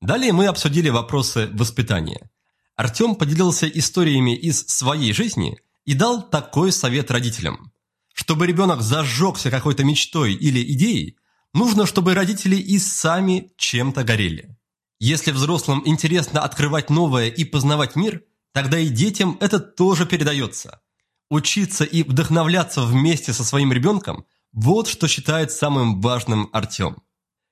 Speaker 1: Далее мы обсудили вопросы воспитания. Артем поделился историями из своей жизни и дал такой совет родителям. Чтобы ребенок зажегся какой-то мечтой или идеей, нужно, чтобы родители и сами чем-то горели. Если взрослым интересно открывать новое и познавать мир, тогда и детям это тоже передается. Учиться и вдохновляться вместе со своим ребенком – вот что считает самым важным Артем.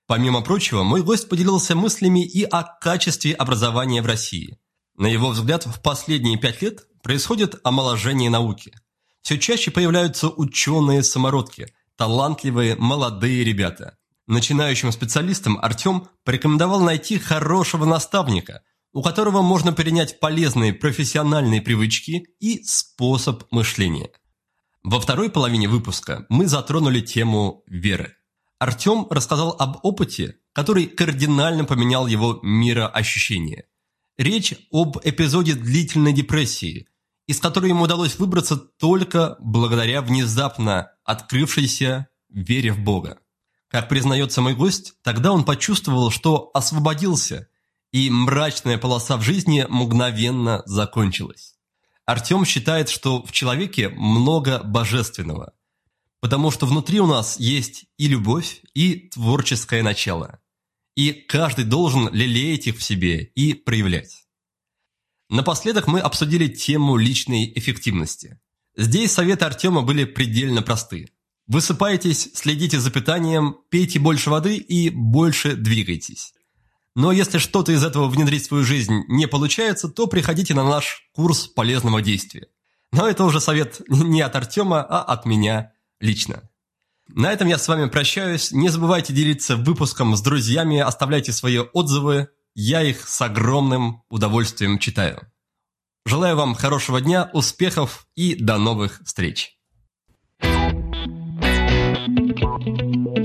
Speaker 1: Помимо прочего, мой гость поделился мыслями и о качестве образования в России. На его взгляд, в последние пять лет происходит омоложение науки. Все чаще появляются ученые-самородки, талантливые молодые ребята. Начинающим специалистам Артем порекомендовал найти хорошего наставника, у которого можно перенять полезные профессиональные привычки и способ мышления. Во второй половине выпуска мы затронули тему веры. Артем рассказал об опыте, который кардинально поменял его мироощущение. Речь об эпизоде длительной депрессии, из которой ему удалось выбраться только благодаря внезапно открывшейся вере в Бога. Как признается мой гость, тогда он почувствовал, что освободился, и мрачная полоса в жизни мгновенно закончилась. Артем считает, что в человеке много божественного, потому что внутри у нас есть и любовь, и творческое начало. И каждый должен лелеять их в себе и проявлять. Напоследок мы обсудили тему личной эффективности. Здесь советы Артема были предельно просты. Высыпайтесь, следите за питанием, пейте больше воды и больше двигайтесь. Но если что-то из этого внедрить в свою жизнь не получается, то приходите на наш курс полезного действия. Но это уже совет не от Артема, а от меня лично. На этом я с вами прощаюсь. Не забывайте делиться выпуском с друзьями, оставляйте свои отзывы. Я их с огромным удовольствием читаю. Желаю вам хорошего дня, успехов и до новых встреч. Thank you.